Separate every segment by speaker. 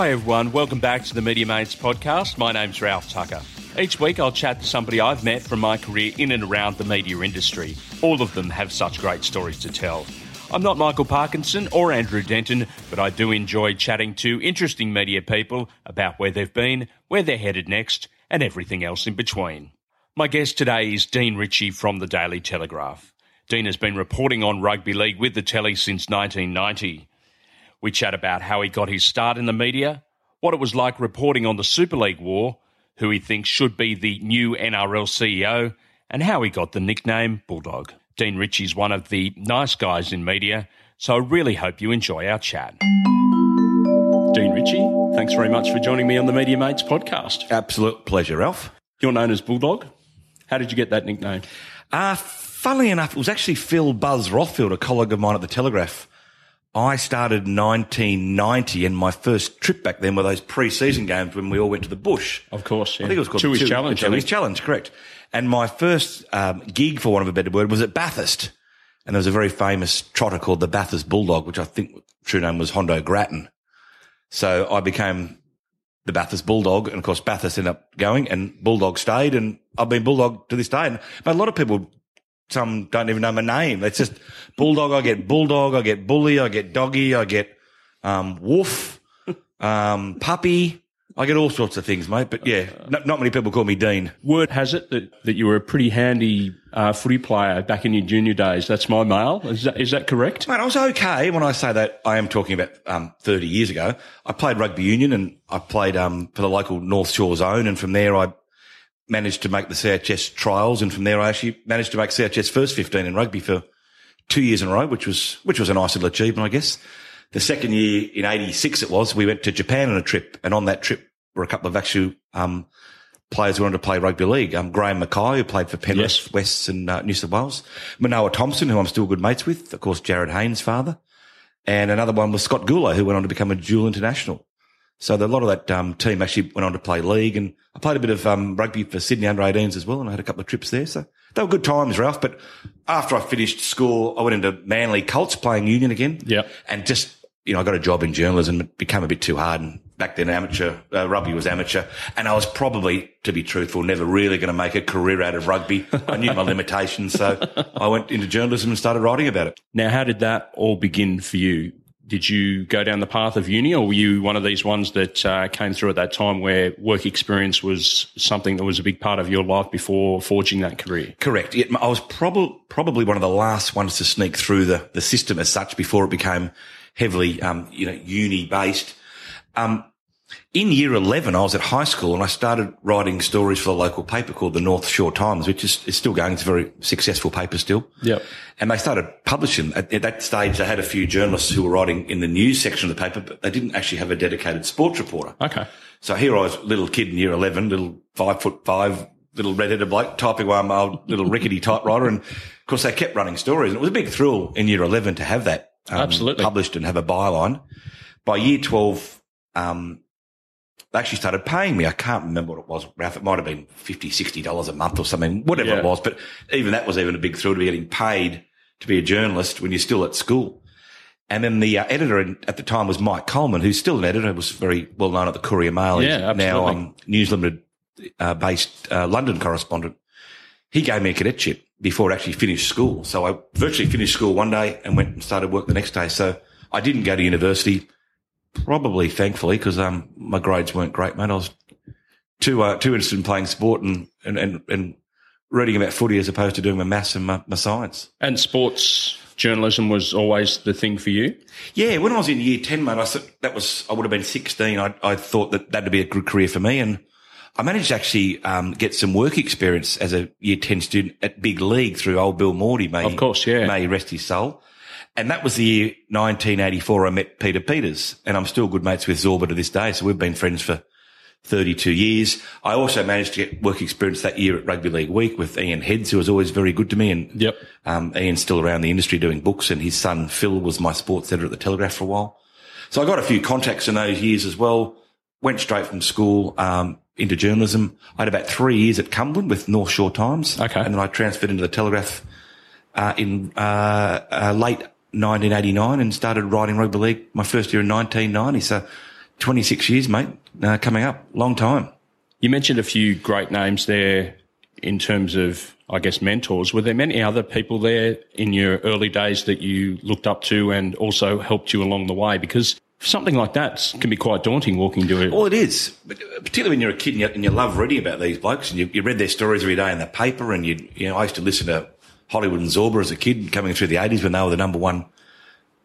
Speaker 1: Hi, everyone. Welcome back to the Media Mates podcast. My name's Ralph Tucker. Each week, I'll chat to somebody I've met from my career in and around the media industry. All of them have such great stories to tell. I'm not Michael Parkinson or Andrew Denton, but I do enjoy chatting to interesting media people about where they've been, where they're headed next, and everything else in between. My guest today is Dean Ritchie from the Daily Telegraph. Dean has been reporting on rugby league with the telly since 1990. We chat about how he got his start in the media, what it was like reporting on the Super League war, who he thinks should be the new NRL CEO, and how he got the nickname Bulldog. Dean Ritchie's one of the nice guys in media, so I really hope you enjoy our chat. Dean Ritchie, thanks very much for joining me on the Media Mates podcast.
Speaker 2: Absolute pleasure, Ralph.
Speaker 1: You're known as Bulldog. How did you get that nickname?
Speaker 2: Uh, funnily enough, it was actually Phil Buzz Rothfield, a colleague of mine at the Telegraph. I started in 1990 and my first trip back then were those pre-season games when we all went to the bush.
Speaker 1: Of course, yeah.
Speaker 2: I think it was called
Speaker 1: Tooheys
Speaker 2: Toohey-
Speaker 1: Challenge. Tooheys.
Speaker 2: Challenge, correct. And my first um, gig, for want of a better word, was at Bathurst. And there was a very famous trotter called the Bathurst Bulldog, which I think true name was Hondo Grattan. So I became the Bathurst Bulldog. And of course, Bathurst ended up going and Bulldog stayed. And I've been Bulldog to this day. And but a lot of people, some don't even know my name. It's just Bulldog. I get Bulldog. I get Bully. I get Doggy. I get um, Wolf, um, Puppy. I get all sorts of things, mate. But yeah, not, not many people call me Dean.
Speaker 1: Word has it that, that you were a pretty handy uh, footy player back in your junior days. That's my mail. Is that, is that correct?
Speaker 2: Mate, I was okay. When I say that, I am talking about um, 30 years ago. I played rugby union and I played um, for the local North Shore zone. And from there, I managed to make the CHS trials. And from there, I actually managed to make CHS first 15 in rugby for two years in a row, which was, which was a nice little achievement, I guess. The second year in 86 it was, we went to Japan on a trip. And on that trip were a couple of actual, um, players who wanted to play rugby league. Um, Graham Mackay, who played for Penrith,
Speaker 1: Yes.
Speaker 2: Wests and uh, New South Wales. Manoa Thompson, who I'm still good mates with. Of course, Jarryd Hayne's father. And another one was Scott Gourley, who went on to become a dual international. So the, a lot of that um, team actually went on to play league, and I played a bit of um, rugby for Sydney under 18s as well, and I had a couple of trips there. So they were good times, Ralph. But after I finished school, I went into Manly Colts playing union again.
Speaker 1: Yep.
Speaker 2: And just you know, I got a job in journalism. It became a bit too hard, and back then amateur uh, rugby was amateur, and I was probably, to be truthful, never really going to make a career out of rugby. I knew my limitations, so I went into journalism and started writing about it.
Speaker 1: Now, how did that all begin for you? Did you go down the path of uni, or were you one of these ones that uh, came through at that time where work experience was something that was a big part of your life before forging that career?
Speaker 2: Correct. It, I was probably probably one of the last ones to sneak through the, the system as such before it became heavily, um, you know, uni based. Um, in year 11, I was at high school and I started writing stories for the local paper called the North Shore Times, which is, is still going. It's a very successful paper still.
Speaker 1: Yep.
Speaker 2: And they started publishing. At, at that stage, they had a few journalists who were writing in the news section of the paper, but they didn't actually have a dedicated sports reporter.
Speaker 1: Okay.
Speaker 2: So here I was, little kid in year 11, little five foot five, little redheaded bloke, typing away my old little rickety typewriter. And of course, they kept running stories. And it was a big thrill in year 11 to have that um,
Speaker 1: Absolutely.
Speaker 2: published and have a byline. By year 12, um, they actually started paying me. I can't remember what it was, Ralph. It might have been 50 $60 a month or something, whatever
Speaker 1: Yeah.
Speaker 2: it was. But even that was even a big thrill to be getting paid to be a journalist when you're still at school. And then the uh, editor in, at the time was Mike Coleman, who's still an editor, was very well known at the Courier Mail.
Speaker 1: Yeah,
Speaker 2: now um, News Limited uh, based uh, London correspondent. He gave me a cadetship before I actually finished school. So I virtually finished school one day and went and started work the next day. So I didn't go to university, probably thankfully, because um, my grades weren't great, mate. I was too uh, too interested in playing sport and, and, and, and reading about footy as opposed to doing my maths and my, my science.
Speaker 1: And sports journalism was always the thing for you?
Speaker 2: Yeah, when I was in year 10, mate, I thought that was, I would have been 16. I, I thought that that'd be a good career for me. And I managed to actually, um, get some work experience as a year 10 student at Big League through old Bill Mordey. May,
Speaker 1: Of course, yeah.
Speaker 2: May rest his soul. And that was the year 1984 I met Peter Peters and I'm still good mates with Zorba to this day. So we've been friends for 32 years. I also managed to get work experience that year at Rugby League Week with Ian Heads, who was always very good to me. And
Speaker 1: Yep.
Speaker 2: um, Ian's still around the industry doing books, and his son Phil was my sports editor at the Telegraph for a while. So I got a few contacts in those years as well. Went straight from school um, into journalism. I had about three years at Cumberland with North Shore Times,
Speaker 1: Okay.
Speaker 2: and then I transferred into the Telegraph uh, in uh, uh, late 1989 and started writing rugby league my first year in 1990. So 26 years, mate, uh, coming up. Long time.
Speaker 1: You mentioned a few great names there in terms of, I guess, mentors. Were there many other people there in your early days that you looked up to and also helped you along the way? Because something like that can be quite daunting walking to it.
Speaker 2: Well, it is, particularly when you're a kid and you, and you love reading about these blokes and you, you, read their stories every day in the paper. And you, you know, I used to listen to Hollywood and Zorba as a kid coming through the 80s when they were the number one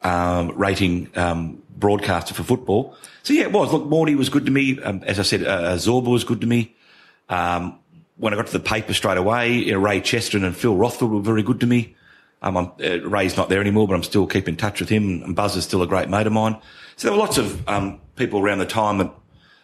Speaker 2: um, rating um, broadcaster for football. So yeah, it was. Look, Mordey was good to me. Um, as I said, uh, Zorba was good to me. Um, when I got to the paper straight away, you know, Ray Chesterton and Phil Rothfield were very good to me. Um, uh, Ray's not there anymore, but I'm still keeping in touch with him. And Buzz is still a great mate of mine. So there were lots of um, people around the time that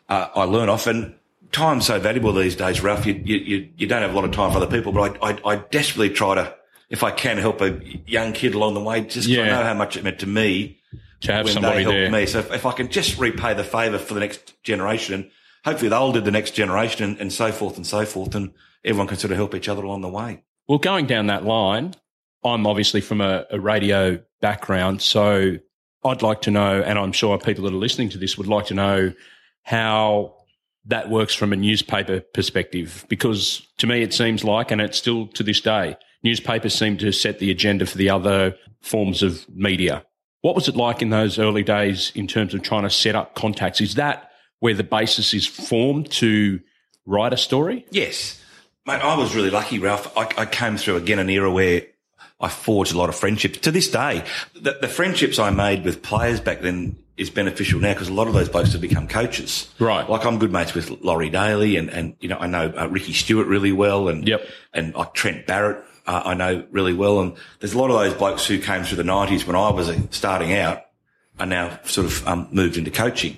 Speaker 2: uh, I learn off. And time's so valuable these days, Ralph. You, you, you don't have a lot of time for other people, but I, I, I desperately try to, if I can, help a young kid along the way. Just yeah. I know how much it meant to me
Speaker 1: to have when somebody they helped there.
Speaker 2: me. So if, if, I can just repay the favour for the next generation, and hopefully they'll do the next generation and, and so forth and so forth, and everyone can sort of help each other along the way.
Speaker 1: Well, going down that line, I'm obviously from a, a radio background, so I'd like to know, and I'm sure people that are listening to this would like to know how that works from a newspaper perspective, because to me it seems like, and it's still to this day, newspapers seem to set the agenda for the other forms of media. What was it like in those early days in terms of trying to set up contacts? Is that where the basis is formed to write a story?
Speaker 2: Yes. Mate, I was really lucky, Ralph. I, I came through again an era where I forged a lot of friendships. To this day, the, the friendships I made with players back then is beneficial now because a lot of those blokes have become coaches.
Speaker 1: Right.
Speaker 2: Like I'm good mates with Laurie Daley and, and, you know, I know uh, Ricky Stuart really well and,
Speaker 1: yep.
Speaker 2: and like Trent Barrett, uh, I know really well. And there's a lot of those blokes who came through the nineties when I was starting out are now sort of, um, moved into coaching.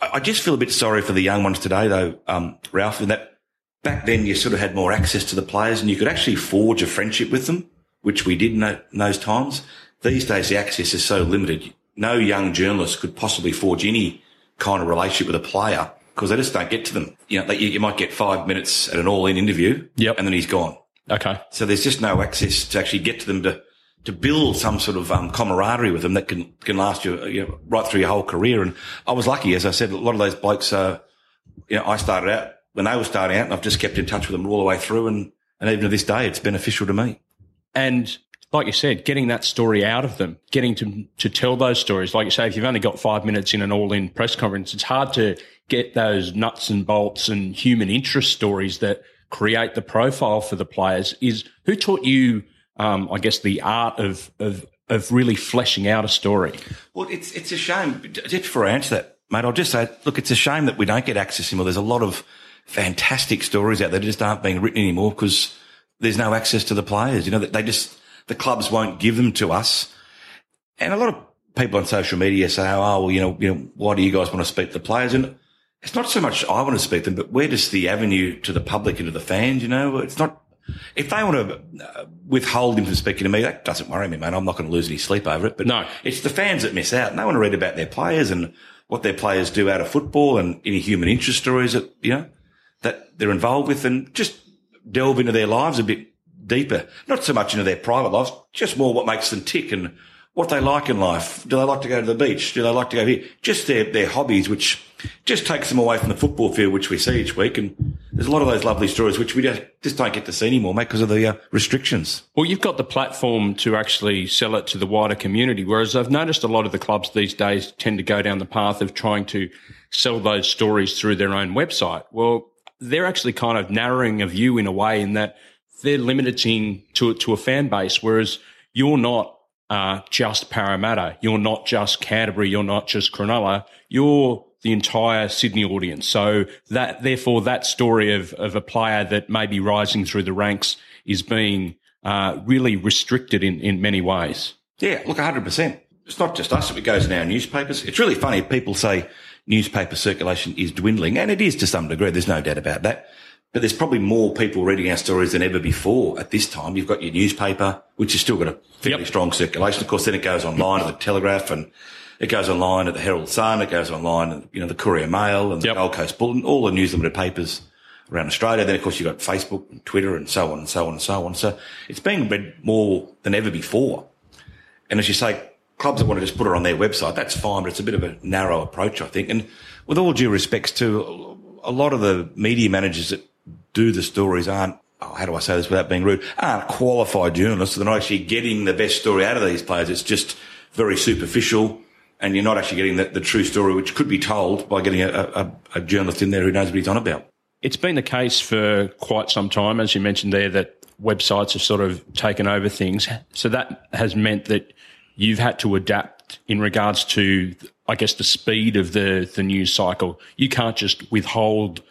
Speaker 2: I, I, just feel a bit sorry for the young ones today though, um, Ralph, in that back then you sort of had more access to the players and you could actually forge a friendship with them which we did in, those times. These days, the access is so limited. No young journalist could possibly forge any kind of relationship with a player because they just don't get to them. You know, they, you might get five minutes at an all-in interview,
Speaker 1: yep.
Speaker 2: and then he's gone.
Speaker 1: Okay.
Speaker 2: So there's just no access to actually get to them to to build some sort of um, camaraderie with them that can can last you, you know, right through your whole career. And I was lucky, as I said, a lot of those blokes. Uh, you know, I started out when they were starting out, and I've just kept in touch with them all the way through. And and even to this day, it's beneficial to me.
Speaker 1: And like you said, getting that story out of them, getting to to tell those stories. Like you say, if you've only got five minutes in an all-in press conference, it's hard to get those nuts and bolts and human interest stories that create the profile for the players. Is who taught you? Um, I guess the art of of of really fleshing out a story.
Speaker 2: Well, it's it's a shame. Just before I answer that, mate, I'll just say, look, it's a shame that we don't get access anymore. There's a lot of fantastic stories out there that just aren't being written anymore because there's no access to the players. You know, that they just, the clubs won't give them to us. And a lot of people on social media say, oh, well, you know, you know, why do you guys want to speak to the players? And it's not so much I want to speak to them, but where does the avenue to the public and to the fans, you know, it's not, if they want to uh, withhold him from speaking to me, that doesn't worry me, man. I'm not going to lose any sleep over it. But
Speaker 1: no,
Speaker 2: it's the fans that miss out. And they want to read about their players and what their players do out of football and any human interest stories that, you know, that they're involved with and just delve into their lives a bit deeper. Not so much into their private lives, just more what makes them tick and what they like in life. Do they like to go to the beach? Do they like to go here? Just their, their hobbies, which just takes them away from the football field, which we see each week. And there's a lot of those lovely stories, which we just, just don't get to see anymore, mate, because of the uh, restrictions.
Speaker 1: Well, you've got the platform to actually sell it to the wider community. Whereas I've noticed a lot of the clubs these days tend to go down the path of trying to sell those stories through their own website. Well, they're actually kind of narrowing a view in a way in that they're limiting to to a fan base, whereas you're not uh, just Parramatta, you're not just Canterbury, you're not just Cronulla, you're the entire Sydney audience. So that therefore that story of of a player that may be rising through the ranks is being uh, really restricted in in many ways.
Speaker 2: Yeah, look, hundred percent. It's not just us; it goes in our newspapers. It's really funny. People say newspaper circulation is dwindling, and it is to some degree. There's no doubt about that. But there's probably more people reading our stories than ever before at this time. You've got your newspaper, which has still got a fairly yep. strong circulation. Of course, then it goes online at the Telegraph and it goes online at the Herald Sun. It goes online at, you know, the Courier Mail and the yep. Gold Coast Bulletin, all the news limited papers around Australia. Then, of course, you've got Facebook and Twitter and so on and so on and so on. So it's being read more than ever before. And as you say, clubs that want to just put it on their website, that's fine, but it's a bit of a narrow approach, I think. And with all due respects to a lot of the media managers that do the stories aren't, oh, how do I say this without being rude, aren't qualified journalists. They're not actually getting the best story out of these players. It's just very superficial and you're not actually getting the, the true story, which could be told by getting a, a, a journalist in there who knows what he's on about.
Speaker 1: It's been the case for quite some time, as you mentioned there, that websites have sort of taken over things. So that has meant that you've had to adapt in regards to, I guess, the speed of the, the news cycle. You can't just withhold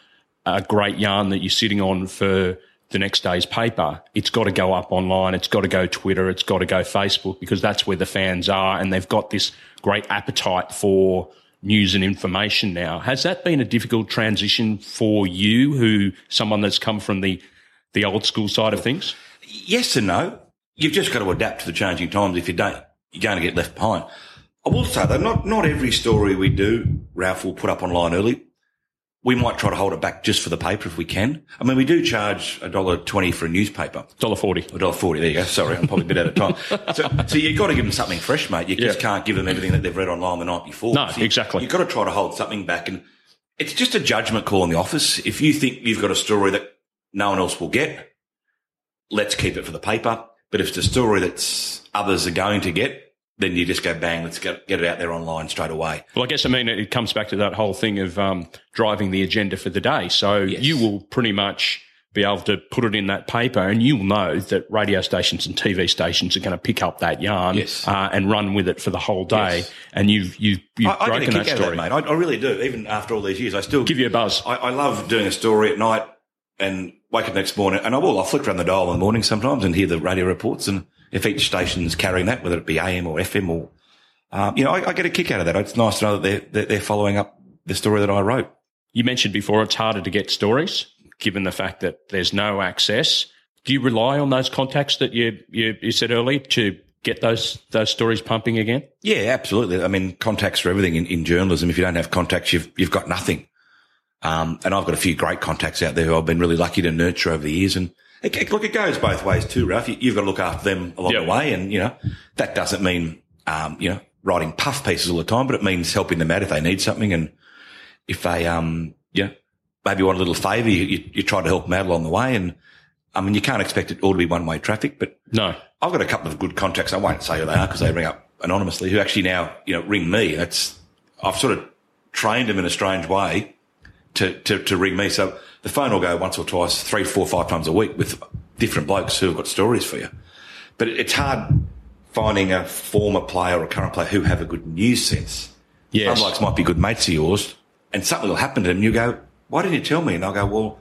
Speaker 1: a great yarn that you're sitting on for the next day's paper. It's got to go up online. It's got to go Twitter. It's got to go Facebook because that's where the fans are. And they've got this great appetite for news and information now. Has that been a difficult transition for you, who someone that's come from the, the old school side of things?
Speaker 2: Yes and no. You've just got to adapt to the changing times. If you don't, you're going to get left behind. I will say though, not, not every story we do, Ralph will put up online early we might try to hold it back just for the paper if we can. I mean, we do charge a dollar twenty for a newspaper.
Speaker 1: Dollar forty.
Speaker 2: A dollar forty. There you go. Sorry, I'm probably a bit out of time. So, so you've got to give them something fresh, mate. You yeah. just can't give them everything that they've read online the night before.
Speaker 1: No,
Speaker 2: so
Speaker 1: exactly.
Speaker 2: You've got to try to hold something back, and it's just a judgment call in the office. If you think you've got a story that no one else will get, let's keep it for the paper. But if it's a story that others are going to get, then you just go bang, let's get, get it out there online straight away.
Speaker 1: Well, I guess I mean it comes back to that whole thing of um, driving the agenda for the day. So yes. you will pretty much be able to put it in that paper, and you'll know that radio stations and TV stations are going to pick up that yarn
Speaker 2: yes.
Speaker 1: uh, and run with it for the whole day. Yes. And you've you've, you've I, broken
Speaker 2: I that
Speaker 1: story,
Speaker 2: that, mate. I, I, really do. Even after all these years, I still
Speaker 1: give you a buzz.
Speaker 2: I, I love doing a story at night and wake up next morning, and I will. I'll flick around the dial in the morning sometimes and hear the radio reports, and if each station's carrying that, whether it be AM or FM or um, you know, I, I, get a kick out of that. It's nice to know that they're, they're following up the story that I wrote.
Speaker 1: You mentioned before it's harder to get stories given the fact that there's no access. Do you rely on those contacts that you, you, you said earlier to get those those stories pumping again?
Speaker 2: Yeah, absolutely. I mean, contacts are everything in, in journalism. If you don't have contacts, you've you've got nothing. Um, and I've got a few great contacts out there who I've been really lucky to nurture over the years. And it, look, it goes both ways too, Ralph. You, have got to look after them along yep. the way. And, you know, that doesn't mean, um, you know, writing puff pieces all the time, but it means helping them out if they need something. And if they, um, yeah, maybe want a little favour, you, you, you, try to help them out along the way. And I mean, you can't expect it all to be one way traffic, but
Speaker 1: no,
Speaker 2: I've got a couple of good contacts. I won't say who they are because they ring up anonymously who actually now, you know, ring me. That's, I've sort of trained them in a strange way to, to, to ring me. So the phone will go once or twice, three, four, five times a week with different blokes who have got stories for you. But it's hard finding a former player or a current player who have a good news sense.
Speaker 1: Yes.
Speaker 2: Some blokes might be good mates of yours and something will happen to them. You go, why didn't you tell me? And I'll go, well,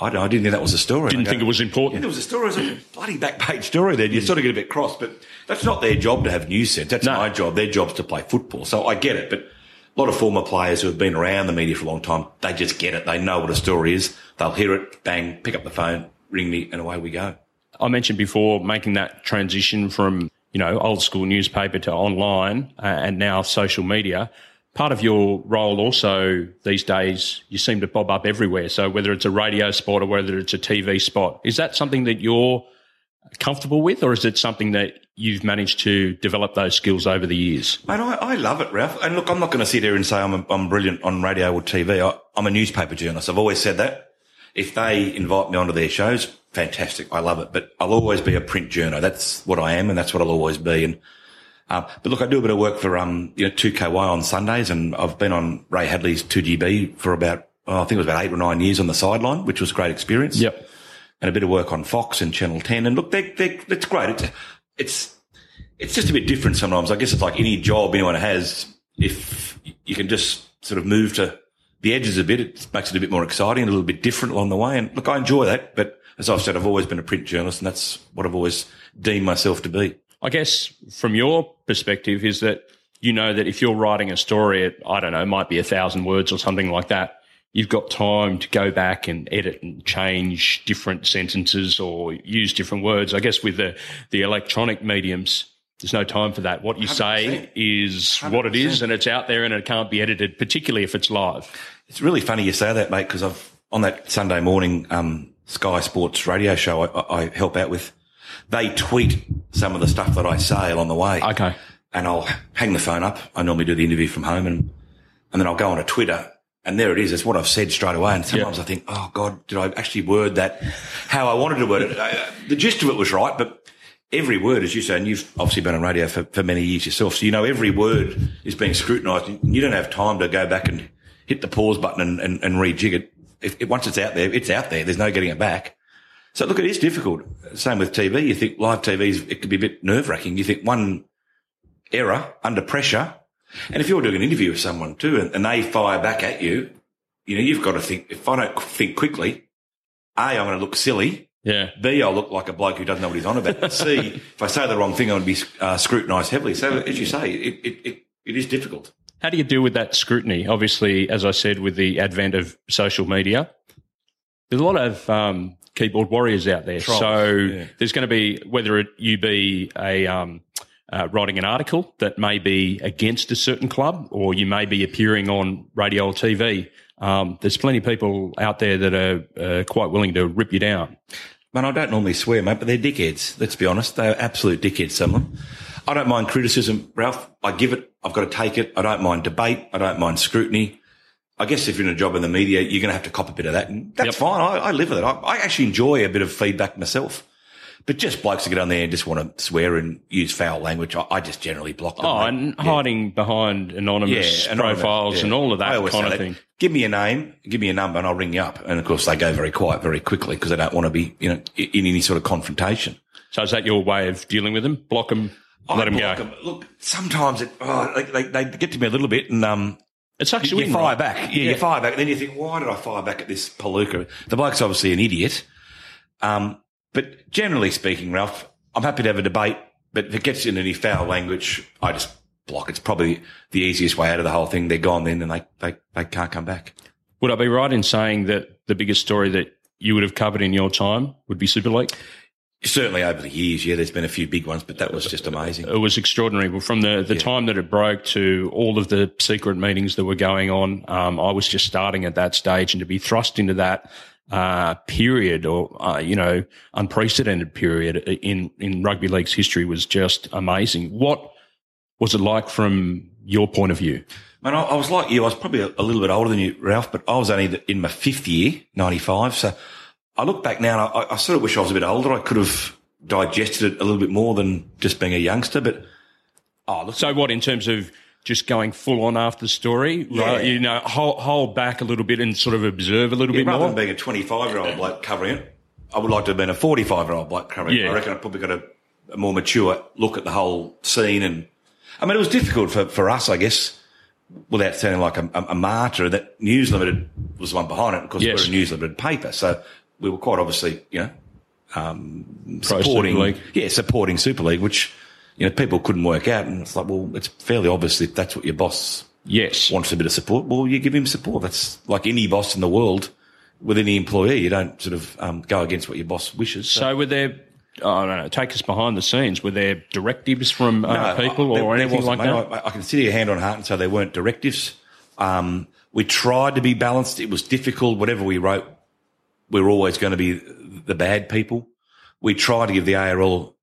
Speaker 2: I, don't, I didn't think that was a story.
Speaker 1: Didn't
Speaker 2: go,
Speaker 1: think it was important.
Speaker 2: Yeah, it was a story. It was a bloody back page story then. You mm. sort of get a bit cross, but that's not their job to have news sense. That's no. my job. Their job's to play football. So I get it, but a lot of former players who have been around the media for a long time, they just get it. They know what a story is. They'll hear it, bang, pick up the phone, ring me, and away we go.
Speaker 1: I mentioned before making that transition from you know, old school newspaper to online uh, and now social media. Part of your role also these days, you seem to bob up everywhere. So whether it's a radio spot or whether it's a TV spot, is that something that you're comfortable with or is it something that you've managed to develop those skills over the years?
Speaker 2: Mate, I, I love it, Ralph. And look, I'm not going to sit here and say I'm, a, I'm brilliant on radio or TV. I, I'm a newspaper journalist. I've always said that. If they invite me onto their shows, fantastic. I love it. But I'll always be a print journo. That's what I am, and that's what I'll always be. And uh, but look, I do a bit of work for um, you know, 2KY on Sundays, and I've been on Ray Hadley's 2GB for about oh, I think it was about eight or nine years on the sideline, which was a great experience.
Speaker 1: Yep.
Speaker 2: And a bit of work on Fox and Channel 10. And look, they, they, it's great. It's, it's, it's just a bit different sometimes. I guess it's like any job anyone has. If you can just sort of move to the edges a bit, it makes it a bit more exciting, a little bit different along the way. And look, I enjoy that, but as I've said, I've always been a print journalist and that's what I've always deemed myself to be.
Speaker 1: I guess from your perspective is that you know that if you're writing a story I don't know, it might be a thousand words or something like that, you've got time to go back and edit and change different sentences or use different words. I guess with the, the electronic mediums, there's no time for that. What you 100%. say is 100%. what it is and it's out there and it can't be edited, particularly if it's live.
Speaker 2: It's really funny you say that, mate, because I've, on that Sunday morning, um, Sky Sports radio show I, I, help out with, they tweet some of the stuff that I say along the way.
Speaker 1: Okay.
Speaker 2: and I'll hang the phone up. I normally do the interview from home and, and then I'll go on to Twitter and there it is. It's what I've said straight away. And sometimes I think, oh God, did I actually word that how I wanted to word it? Uh, the gist of it was right, but every word, as you say, and you've obviously been on radio for, for many years yourself, so you know every word is being scrutinised. You don't have time to go back and hit the pause button and, and, and rejig it. If, if, once it's out there, it's out there. There's no getting it back. So look, it is difficult. Same with TV. You think live TV, it could be a bit nerve wracking. You think one error under pressure. And if you're doing an interview with someone too and, and they fire back at you, you know, you've got to think, if I don't think quickly, A, I'm going to look silly.
Speaker 1: Yeah.
Speaker 2: B, I'll look like a bloke who doesn't know what he's on about. C, if I say the wrong thing, I'm going to be uh, scrutinised heavily. So as you say, it, it, it, it is difficult.
Speaker 1: How do you deal with that scrutiny? Obviously, as I said, with the advent of social media, there's a lot of um, keyboard warriors out there.
Speaker 2: Trolls,
Speaker 1: so
Speaker 2: yeah.
Speaker 1: there's going to be whether it, you be a um, uh, writing an article that may be against a certain club, or you may be appearing on radio or TV. Um, there's plenty of people out there that are uh, quite willing to rip you down.
Speaker 2: Man, I don't normally swear, mate, but they're dickheads. Let's be honest. They're absolute dickheads, some of them. I don't mind criticism, Ralph. I give it. I've got to take it. I don't mind debate. I don't mind scrutiny. I guess if you're in a job in the media, you're going to have to cop a bit of that. And that's
Speaker 1: Yep.
Speaker 2: fine. I, I live with it. I, I actually enjoy a bit of feedback myself. But just blokes that get on there and just want to swear and use foul language, I, I just generally block them.
Speaker 1: Oh,
Speaker 2: mate.
Speaker 1: and hiding behind anonymous
Speaker 2: anonymous,
Speaker 1: profiles
Speaker 2: yeah.
Speaker 1: and all of that kind of
Speaker 2: that.
Speaker 1: thing.
Speaker 2: Give me a name, give me a number, and I'll ring you up. And of course, they go very quiet very quickly because they don't want to be, you know, in any sort of confrontation.
Speaker 1: So is that your way of dealing with them? Block them,
Speaker 2: I
Speaker 1: let them go.
Speaker 2: 'em. Look, sometimes it, oh, they, they, they get to me a little bit, and um,
Speaker 1: It sucks you,
Speaker 2: you fire
Speaker 1: right?
Speaker 2: back. Yeah, you fire back. And then you think, why did I fire back at this palooka? The bloke's obviously an idiot. Um, but generally speaking, Ralph, I'm happy to have a debate. But if it gets in any foul language, I just block. It's probably the easiest way out of the whole thing. They're gone then, and they they, they can't come back.
Speaker 1: Would I be right in saying that the biggest story that you would have covered in your time would be Super League?
Speaker 2: Certainly over the years, yeah, there's been a few big ones, but that was just amazing.
Speaker 1: It was extraordinary. Well, From the, the time that it broke to all of the secret meetings that were going on, um, I was just starting at that stage, and to be thrust into that uh, period or uh, you know unprecedented period in in rugby league's history was just amazing. What was it like from your point of view?
Speaker 2: Man, I, I was like you. I was probably a, a little bit older than you, Ralph, but I was only in my fifth year, 95. So I look back now and I, I sort of wish I was a bit older. I could have digested it a little bit more than just being a youngster, but oh, look,
Speaker 1: So, what in terms of just going full on after the story,
Speaker 2: Yeah.
Speaker 1: right? You know, hold, hold back a little bit and sort of observe a little bit
Speaker 2: rather
Speaker 1: more.
Speaker 2: than being a 25 year old bloke covering it, I would like to have been a 45 year old bloke covering it. I reckon I probably got a, a more mature look at the whole scene. And I mean, it was difficult for, for us, I guess, without sounding like a, a, a martyr, that News Limited was the one behind it because
Speaker 1: Yes.
Speaker 2: we're a News Limited paper. So we were quite obviously, you know, um, supporting,
Speaker 1: Super League.
Speaker 2: yeah, supporting Super League, which, you know, people couldn't work out. And it's like, well, it's fairly obvious if that's what your boss
Speaker 1: yes.
Speaker 2: wants a bit of support, well, you give him support. That's like any boss in the world with any employee. You don't sort of um, go against what your boss wishes.
Speaker 1: So, were there, I don't know, take us behind the scenes, were there directives from other
Speaker 2: No,
Speaker 1: people
Speaker 2: there-
Speaker 1: or anything like that?
Speaker 2: I, I can sit here hand on heart and say there weren't directives. Um, we tried to be balanced. It was difficult. Whatever we wrote, we were always going to be the bad people. We tried to give the ARL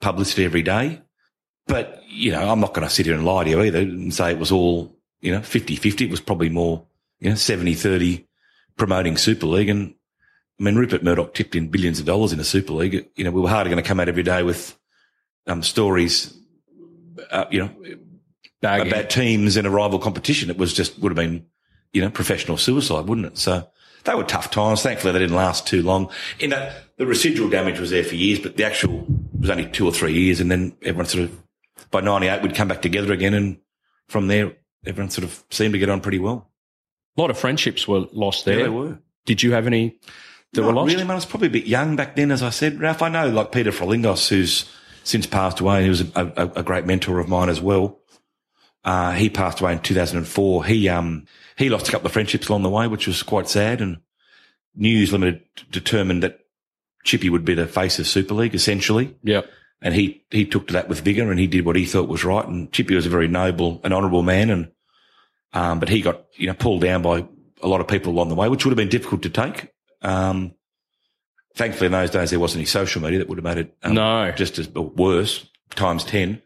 Speaker 2: publicity every day. But, you know, I'm not going to sit here and lie to you either and say it was all, you know, 50-50. It was probably more, you know, 70-30 promoting Super League. And I mean, Rupert Murdoch tipped in billions of dollars in a Super League. You know, we were hardly going to come out every day with um, stories, uh, you know,
Speaker 1: Bagging.
Speaker 2: about teams in a rival competition. It was just would have been, you know, professional suicide, wouldn't it? So they were tough times. Thankfully, they didn't last too long. In that, the residual damage was there for years, but the actual was only two or three years, and then everyone sort of by '98 we'd come back together again, and from there everyone sort of seemed to get on pretty well.
Speaker 1: a lot of friendships were lost there.
Speaker 2: Yeah, they were.
Speaker 1: Did you have any that
Speaker 2: Not
Speaker 1: were lost?
Speaker 2: really, man. I was probably a bit young back then, as I said, Ralph. I know, like Peter Frilingos, who's since passed away. And he was a, a, a great mentor of mine as well. Uh, he passed away in 2004. He, um, he lost a couple of friendships along the way, which was quite sad. And News Limited determined that Chippy would be the face of Super League, essentially.
Speaker 1: Yeah.
Speaker 2: And he, he took to that with vigor and he did what he thought was right. And Chippy was a very noble and honourable man. And, um, but he got, you know, pulled down by a lot of people along the way, which would have been difficult to take. Um, thankfully in those days there wasn't any social media that would have made it um,
Speaker 1: No.
Speaker 2: just as worse times 10.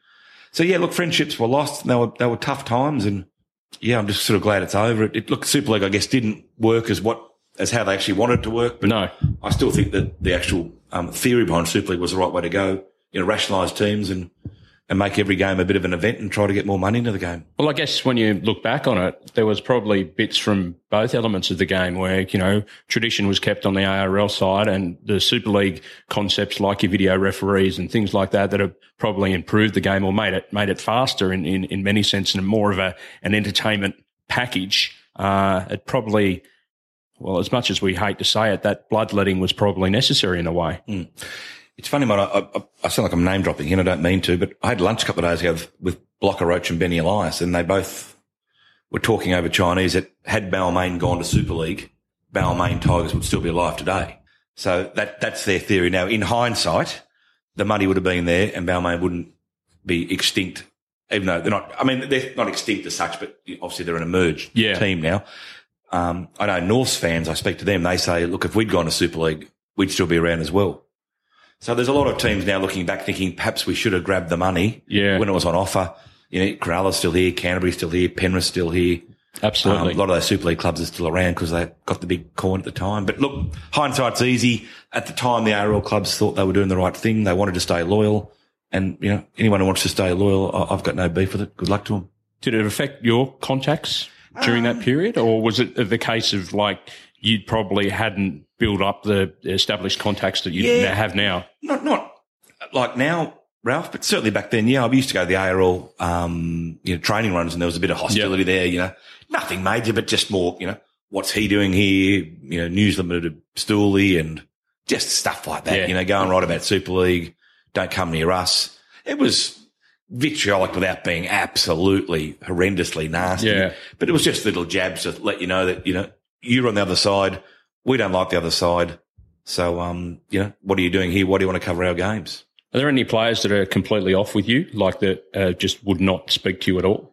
Speaker 2: So yeah, look, friendships were lost. And they were they were tough times, and yeah, I'm just sort of glad it's over. It, it look Super League, I guess, didn't work as what as how they actually wanted it to work. But
Speaker 1: No.
Speaker 2: I still think that the actual um, theory behind Super League was the right way to go. You know, rationalise teams and and make every game a bit of an event and try to get more money into the game.
Speaker 1: Well, I guess when you look back on it, there was probably bits from both elements of the game where, you know, tradition was kept on the ARL side and the Super League concepts like your video referees and things like that that have probably improved the game or made it, made it faster in, in, in many sense and more of a, an entertainment package. Uh, it probably, well, as much as we hate to say it, that bloodletting was probably necessary in a way.
Speaker 2: It's funny, mate. I, I, I sound like I'm name dropping, here, and I don't mean to, but I had lunch a couple of days ago with, with Blocker Roach and Benny Elias, and they both were talking over Chinese that had Balmain gone to Super League, Balmain Tigers would still be alive today. So that that's their theory. Now, in hindsight, the money would have been there, and Balmain wouldn't be extinct, even though they're not. I mean, they're not extinct as such, but obviously they're an emerged
Speaker 1: Yeah.
Speaker 2: team now. Um, I know Norths fans. I speak to them. They say, look, if we'd gone to Super League, we'd still be around as well. So there's a lot of teams now looking back, thinking perhaps we should have grabbed the money
Speaker 1: Yeah.
Speaker 2: when it was on offer. You know, Cronulla's still here, Canterbury's still here, Penrith's still here. Um,
Speaker 1: Absolutely.
Speaker 2: a lot of those Super League clubs are still around because they got the big coin at the time. But look, hindsight's easy. At the time, the ARL clubs thought they were doing the right thing. They wanted to stay loyal. And, you know, anyone who wants to stay loyal, I- I've got no beef with it. Good luck to them.
Speaker 1: Did it affect your contacts during that period, or was it the case of like you probably hadn't built up the established contacts that you
Speaker 2: Yeah.
Speaker 1: have now?
Speaker 2: Not, not like now, Ralph, but certainly back then, yeah, I used to go to the ARL, um, you know, training runs and there was a bit of hostility there, you know, nothing major, but just more, you know, what's he doing here? You know, news limited Stooley and just stuff like that,
Speaker 1: Yeah.
Speaker 2: you know, going right about Super League. Don't come near us. It was vitriolic without being absolutely horrendously nasty.
Speaker 1: Yeah.
Speaker 2: But it was just little jabs to let you know that, you know, you're on the other side. We don't like the other side. So, um, you know, what are you doing here? Why do you want to cover our games?
Speaker 1: Are there any players that are completely off with you, like that uh, just would not speak to you at all,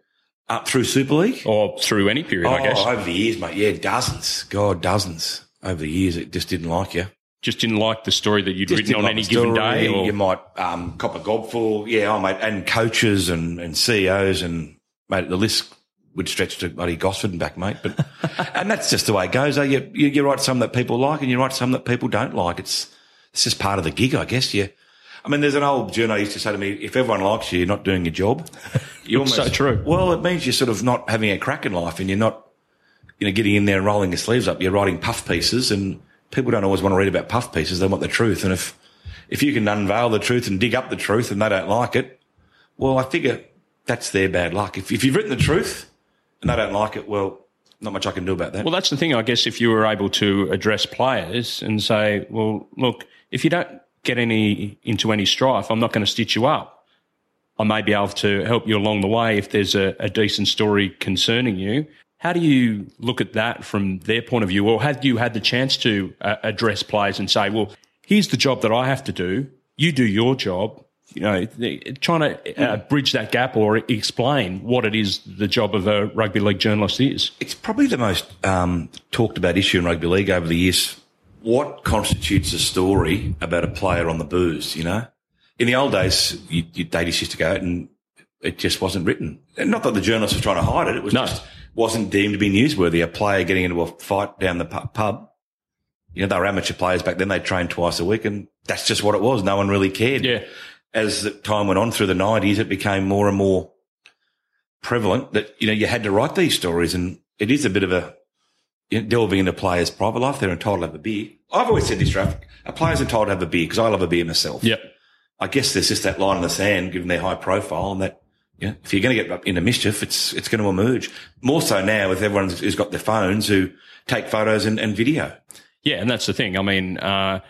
Speaker 2: Up through Super League?
Speaker 1: or through any period? I guess
Speaker 2: Oh, over the years, mate. Yeah, dozens. God, dozens. Over the years, it just didn't like you.
Speaker 1: just didn't like the story that you'd
Speaker 2: Just
Speaker 1: written on
Speaker 2: like
Speaker 1: any given day. Or,
Speaker 2: You might um, cop a gob for, yeah, oh, mate, and coaches and, and CEOs and, mate, the list would stretch to bloody Gosford and back, mate. But, and that's just the way it goes. You, you, you write some that people like and you write some that people don't like. It's, it's just part of the gig, I guess. You, I mean, there's an old journalist used to say to me, if everyone likes you, you're not doing your job. You
Speaker 1: It's so true.
Speaker 2: Well, it means you're sort of not having a crack in life and you're not, you know, getting in there and rolling your sleeves up. You're writing puff pieces and people don't always want to read about puff pieces. They want the truth. And if, if you can unveil the truth and dig up the truth and they don't like it, well, I figure that's their bad luck. If, if you've written the truth and they don't like it, well, not much I can do about that.
Speaker 1: Well, that's the thing, I guess, if you were able to address players and say, well, look, if you don't get any into any strife, I'm not going to stitch you up. I may be able to help you along the way if there's a, a decent story concerning you. How do you look at that from their point of view? Or have you had the chance to uh, address players and say, well, here's the job that I have to do. You do your job. You know, trying to uh, bridge that gap or explain what it is the job of a rugby league journalist is.
Speaker 2: it's probably the most um, talked about issue in rugby league over the years. What constitutes a story about a player on the booze? You know, in the old days, you, you, they just used to go out and it just wasn't written. And not that the journalists were trying to hide it; it was
Speaker 1: No.
Speaker 2: just wasn't deemed to be newsworthy. A player getting into a fight down the pub. You know, they were amateur players back then. They trained twice a week, and that's just what it was. No one really cared
Speaker 1: Yeah.
Speaker 2: As the time went on through the nineties, it became more and more prevalent that, you know, you had to write these stories and it is a bit of a, you know, delving into players' private life. They're entitled to have a beer. I've always said this, Ralph. A player's entitled to have a beer because I love a beer myself.
Speaker 1: Yep.
Speaker 2: I guess there's just that line in the sand, given their high profile and that, you know, if you're going to get into mischief, it's, it's going to emerge. More so now with everyone who's got their phones who take photos and, and video.
Speaker 1: Yeah, and that's the thing. I mean, uh,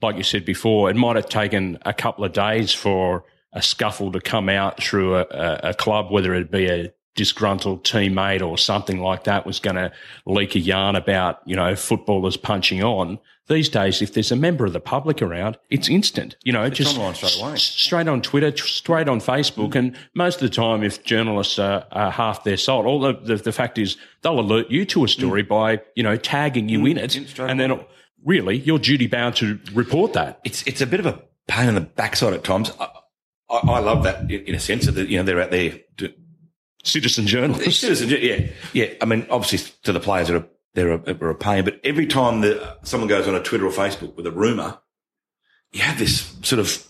Speaker 1: like you said before, it might have taken a couple of days for a scuffle to come out through a, a, a club, whether it be a disgruntled teammate or something like that was going to leak a yarn about, you know, footballers punching on. These days, if there's a member of the public around, it's instant. You know, just
Speaker 2: online straight away.
Speaker 1: s- straight on Twitter, tr- straight on Facebook, and most of the time, if journalists are, are half their salt, all the, the the fact is they'll alert you to a story mm. by you know tagging you mm. in it,
Speaker 2: in straight
Speaker 1: and then. Really you're duty bound to report that.
Speaker 2: it's it's a bit of a pain in the backside at times. I, I, I love that in, in a sense that, you know, they're out there to,
Speaker 1: Citizen journalists.
Speaker 2: Citizen, yeah, yeah. I mean, obviously to the players, they're a, they're a, they're a pain, but every time that someone goes on a Twitter or Facebook with a rumor, you have this sort of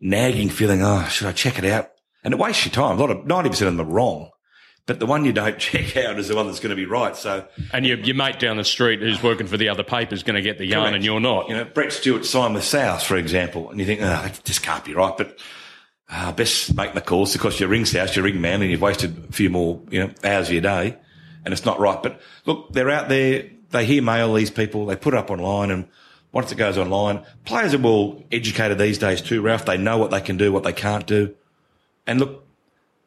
Speaker 2: nagging feeling, oh, should I check it out? And it wastes your time. A lot of, 90% of them are wrong. But the one you don't check out is the one that's going to be right. So,
Speaker 1: and your, your mate down the street who's working for the other paper is going to get the yarn, correct. and you're not.
Speaker 2: You know, Brett Stewart signed with South, for example, and you think, oh, this can't be right. But uh, best make the calls because you ring South, you ring man, and you've wasted a few more, you know, hours of your day, and it's not right. But look, they're out there. They hear mail these people. They put it up online, and once it goes online, players are well educated these days too, Ralph. They know what they can do, what they can't do. And look,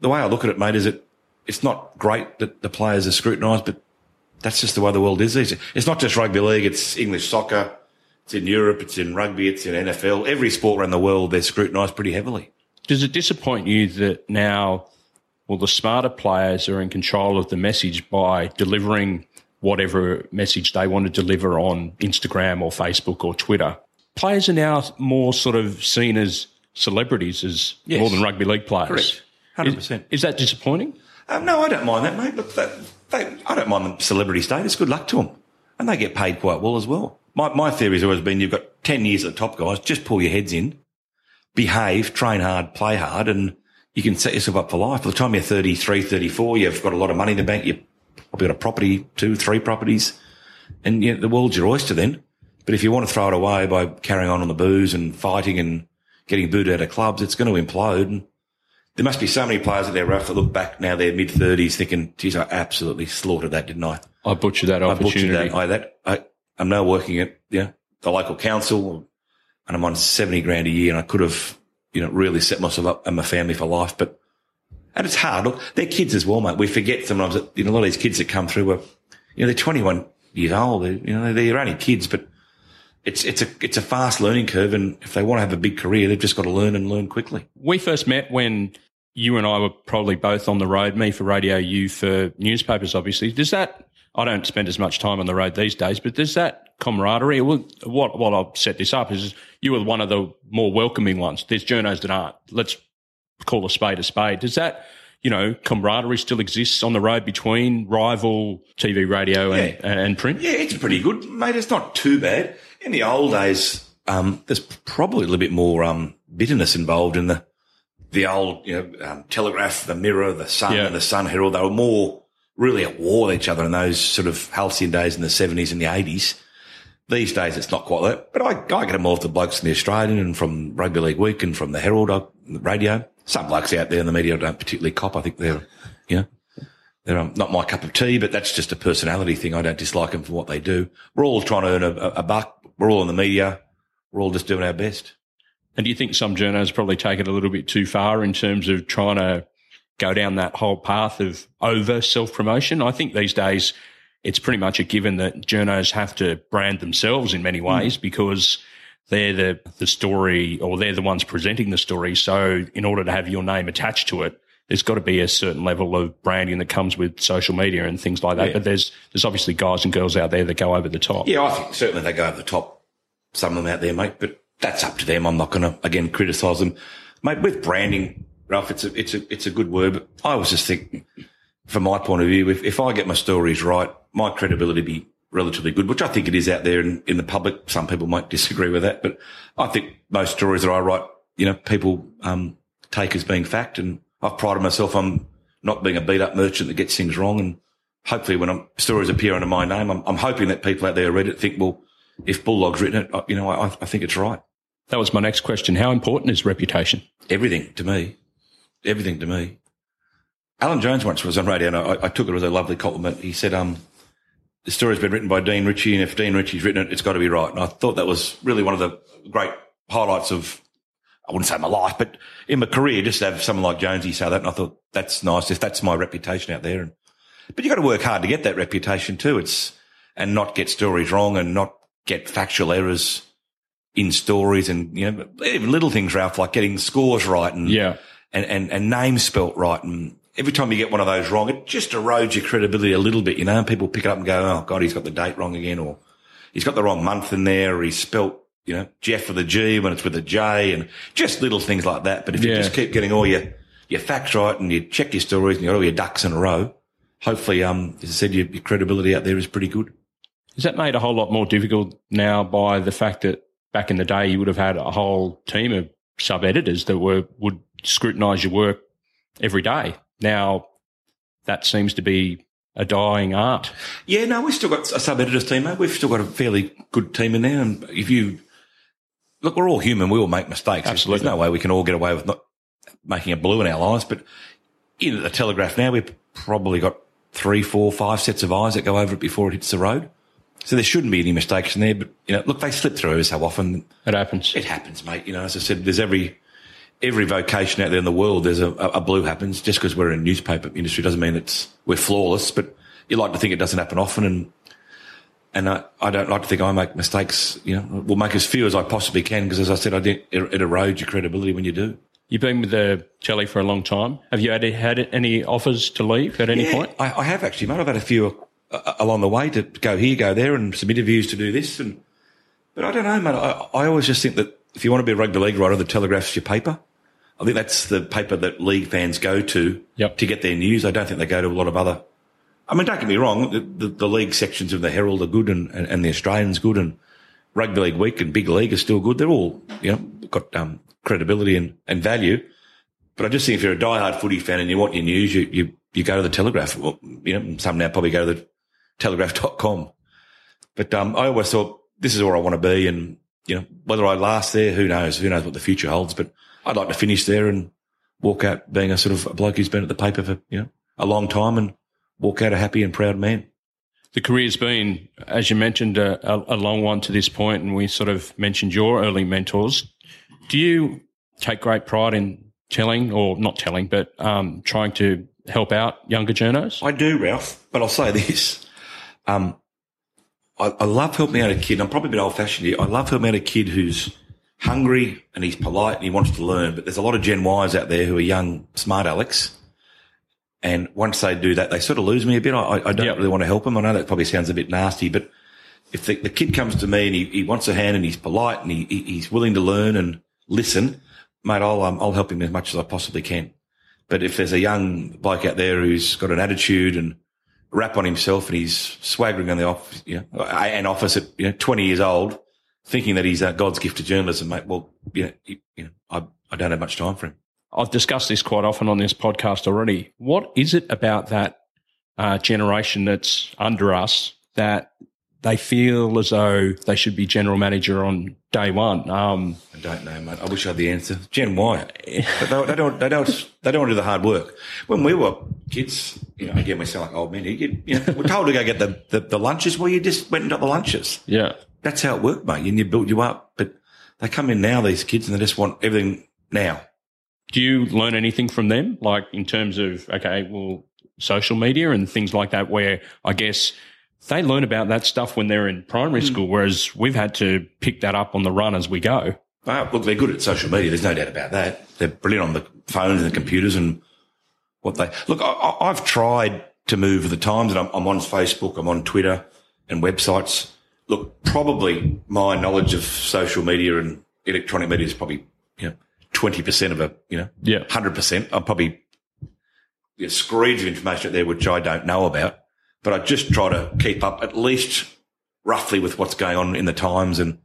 Speaker 2: the way I look at it, mate, is that it's not great that the players are scrutinised, but that's just the way the world is. It's not just rugby league; it's English soccer. It's in Europe. It's in rugby. It's in NFL. Every sport around the world, they're scrutinised pretty heavily.
Speaker 1: Does it disappoint you that now, well, the smarter players are in control of the message by delivering whatever message they want to deliver on Instagram or Facebook or Twitter? Players are now more sort of seen as celebrities as yes. more than rugby league players.
Speaker 2: Correct. 100%. Is,
Speaker 1: is that disappointing?
Speaker 2: Um, no, I don't mind that, mate. Look, that, they, I don't mind the celebrity status. Good luck to them. And they get paid quite well as well. My, my theory has always been you've got 10 years at the top guys, just pull your heads in, behave, train hard, play hard, and you can set yourself up for life. By the time you're 33, 34, you've got a lot of money in the bank. You've probably got a property, two, three properties, and you know, the world's your oyster then. But if you want to throw it away by carrying on on the booze and fighting and getting booed out of clubs, it's going to implode. And there must be so many players out there, rough that look back now, they're mid thirties, thinking, "Geez, I absolutely slaughtered that, didn't I?
Speaker 1: I butchered that opportunity.
Speaker 2: I butchered that. I, that I, I'm now working at yeah the local council, and I'm on seventy grand a year, and I could have you know really set myself up and my family for life, but and it's hard. Look, they're kids as well, mate. We forget sometimes that you know a lot of these kids that come through are you know they're 21 years old. They're, you know they're only kids, but it's it's a it's a fast learning curve, and if they want to have a big career, they've just got to learn and learn quickly.
Speaker 1: We first met when you and I were probably both on the road, me for radio, you for newspapers, obviously. Does that, I don't spend as much time on the road these days, but does that camaraderie, what, what I've set this up is you were one of the more welcoming ones. There's journos that aren't. Let's call a spade a spade. Does that, you know, camaraderie still exists on the road between rival TV, radio, and, yeah. and print?
Speaker 2: Yeah, it's pretty good, mate. It's not too bad. In the old days, um, there's probably a little bit more um, bitterness involved in the the old, you know, um, Telegraph, the Mirror, the Sun, yeah. and the Sun Herald. They were more really at war with each other in those sort of halcyon days in the seventies and the eighties. These days, it's not quite that. But I, I get them all off the blokes in the Australian and from Rugby League Week and from the Herald, uh, the radio. Some blokes out there in the media don't particularly cop. I think they're, you know, they're um, not my cup of tea, but that's just a personality thing. I don't dislike them for what they do. We're all trying to earn a, a buck. We're all in the media. We're all just doing our best.
Speaker 1: And do you think some journos probably take it a little bit too far in terms of trying to go down that whole path of over self promotion? I think these days it's pretty much a given that journos have to brand themselves in many ways mm. because they're the, the story or they're the ones presenting the story. So in order to have your name attached to it, there's got to be a certain level of branding that comes with social media and things like that. Yeah. But there's there's obviously guys and girls out there that go over the top.
Speaker 2: Yeah, I think certainly they go over the top. Some of them out there, mate. But that's up to them. I'm not going to again criticize them, mate. With branding, Ralph, it's a it's a it's a good word. But I was just thinking, from my point of view, if if I get my stories right, my credibility be relatively good, which I think it is out there in, in the public. Some people might disagree with that, but I think most stories that I write, you know, people um, take as being fact, and I've prided myself on not being a beat up merchant that gets things wrong. And hopefully, when I'm, stories appear under my name, I'm, I'm hoping that people out there read it think, well, if Bulldog's written it, you know, I, I think it's right.
Speaker 1: That was my next question. How important is reputation?
Speaker 2: Everything to me. Everything to me. Alan Jones once was on radio and I, I took it as a lovely compliment. He said, um, the story's been written by Dean Ritchie and if Dean Ritchie's written it, it's got to be right. And I thought that was really one of the great highlights of, I wouldn't say my life, but in my career, just to have someone like Jonesy say that. And I thought that's nice if that's my reputation out there. And, but you've got to work hard to get that reputation too. It's, and not get stories wrong and not get factual errors in stories and, you know, even little things, Ralph, like getting scores right and,
Speaker 1: yeah.
Speaker 2: and, and, and names spelt right. And every time you get one of those wrong, it just erodes your credibility a little bit, you know, and people pick it up and go, Oh God, he's got the date wrong again, or he's got the wrong month in there, or he's spelt, you know, Jeff with a G when it's with a J and just little things like that. But if you just keep getting all your, your facts right and you check your stories and you got all your ducks in a row, hopefully, um, as I said, your, your credibility out there is pretty good.
Speaker 1: Is that made a whole lot more difficult now by the fact that back in the day you would have had a whole team of sub editors that were would scrutinise your work every day? Now that seems to be a dying art.
Speaker 2: Yeah, no, we've still got a sub editors team, mate. We've still got a fairly good team in there. And if you look, we're all human. We all make mistakes.
Speaker 1: Absolutely.
Speaker 2: There's no way we can all get away with not making a blue in our lives. But in the Telegraph now, we've probably got three, four, five sets of eyes that go over it before it hits the road. So there shouldn't be any mistakes in there. But, you know, look, they slip through every so often.
Speaker 1: It happens.
Speaker 2: It happens, mate. You know, as I said, there's every, every vocation out there in the world, there's a, a blue happens. Just because we're in newspaper industry doesn't mean it's, we're flawless, but you like to think it doesn't happen often. And, and I, I don't like to think I make mistakes, you know, we'll make as few as I possibly can. Because as I said, I think it, it erodes your credibility when you do.
Speaker 1: You've been with the telly for a long time. Have you had, had any offers to leave at any
Speaker 2: Yeah,
Speaker 1: point?
Speaker 2: I, I have actually, mate. I've had a few uh, along the way to go here, go there, and some interviews to do this. And but I don't know, mate. I, I always just think that if you want to be a rugby league writer, the Telegraph's your paper. I think that's the paper that league fans go to
Speaker 1: Yep.
Speaker 2: to get their news. I don't think they go to a lot of other. I mean, don't get me wrong. The, the, the league sections of the Herald are good, and, and, and the Australian's good, and Rugby League Week and Big League are still good. They're all you know got um, credibility and, and value. But I just think if you're a diehard footy fan and you want your news, you, you, you go to the Telegraph. Well, you know, some now probably go to the telegraph.com. But, um, I always thought this is where I want to be. And, you know, whether I last there, who knows? Who knows what the future holds? But I'd like to finish there and walk out being a sort of a bloke who's been at the paper for, you know, a long time and walk out a happy and proud man.
Speaker 1: The career's been, as you mentioned, a, a, long one to this point, and we sort of mentioned your early mentors. Do you take great pride in telling, or not telling, but um, trying to help out younger journos?
Speaker 2: I do, Ralph, but I'll say this. Um, I, I love helping out a kid. I'm probably a bit old fashioned here. I love helping out a kid who's hungry and he's polite and he wants to learn. But there's a lot of Gen Ys out there who are young, smart Alex. And once they do that, they sort of lose me a bit. I, I don't
Speaker 1: Yep.
Speaker 2: really want to help them. I know that probably sounds a bit nasty, but if the, the kid comes to me and he, he wants a hand and he's polite and he, he- he's willing to learn and listen, mate, I'll, um, I'll help him as much as I possibly can. But if there's a young bloke out there who's got an attitude and rap on himself and he's swaggering in the office, you know, an office at, you know, 20 years old, thinking that he's uh, God's gift to journalism, mate, well, you know, you know, I, I don't have much time for him.
Speaker 1: I've discussed this quite often on this podcast already. What is it about that uh, generation that's under us that they feel as though they should be general manager on day one? Um,
Speaker 2: I don't know, mate. I wish I had the answer. Gen Y. But they, they don't, they don't, they don't want to do the hard work. When we were kids, you know, again, we sound like old men. You, you know, we're told to go get the, the, the lunches. Well, you just went and got the lunches.
Speaker 1: yeah.
Speaker 2: That's how it worked, mate. And you built you up. But they come in now, these kids, and they just want everything now.
Speaker 1: Do you learn anything from them, like in terms of okay, well, social media and things like that, where I guess they learn about that stuff when they're in primary hmm. school, whereas we've had to pick that up on the run as we go.
Speaker 2: Look, they're good at social media. There's no doubt about that. They're brilliant on the phones and the computers and what they look. I, I've tried to move with the times, and I'm, I'm on Facebook, I'm on Twitter and websites. Look, probably my knowledge of social media and electronic media is probably you know twenty percent of a you know
Speaker 1: Yeah.
Speaker 2: hundred percent. I'm probably there's screeds of information out there which I don't know about, but I just try to keep up at least roughly with what's going on in the times. And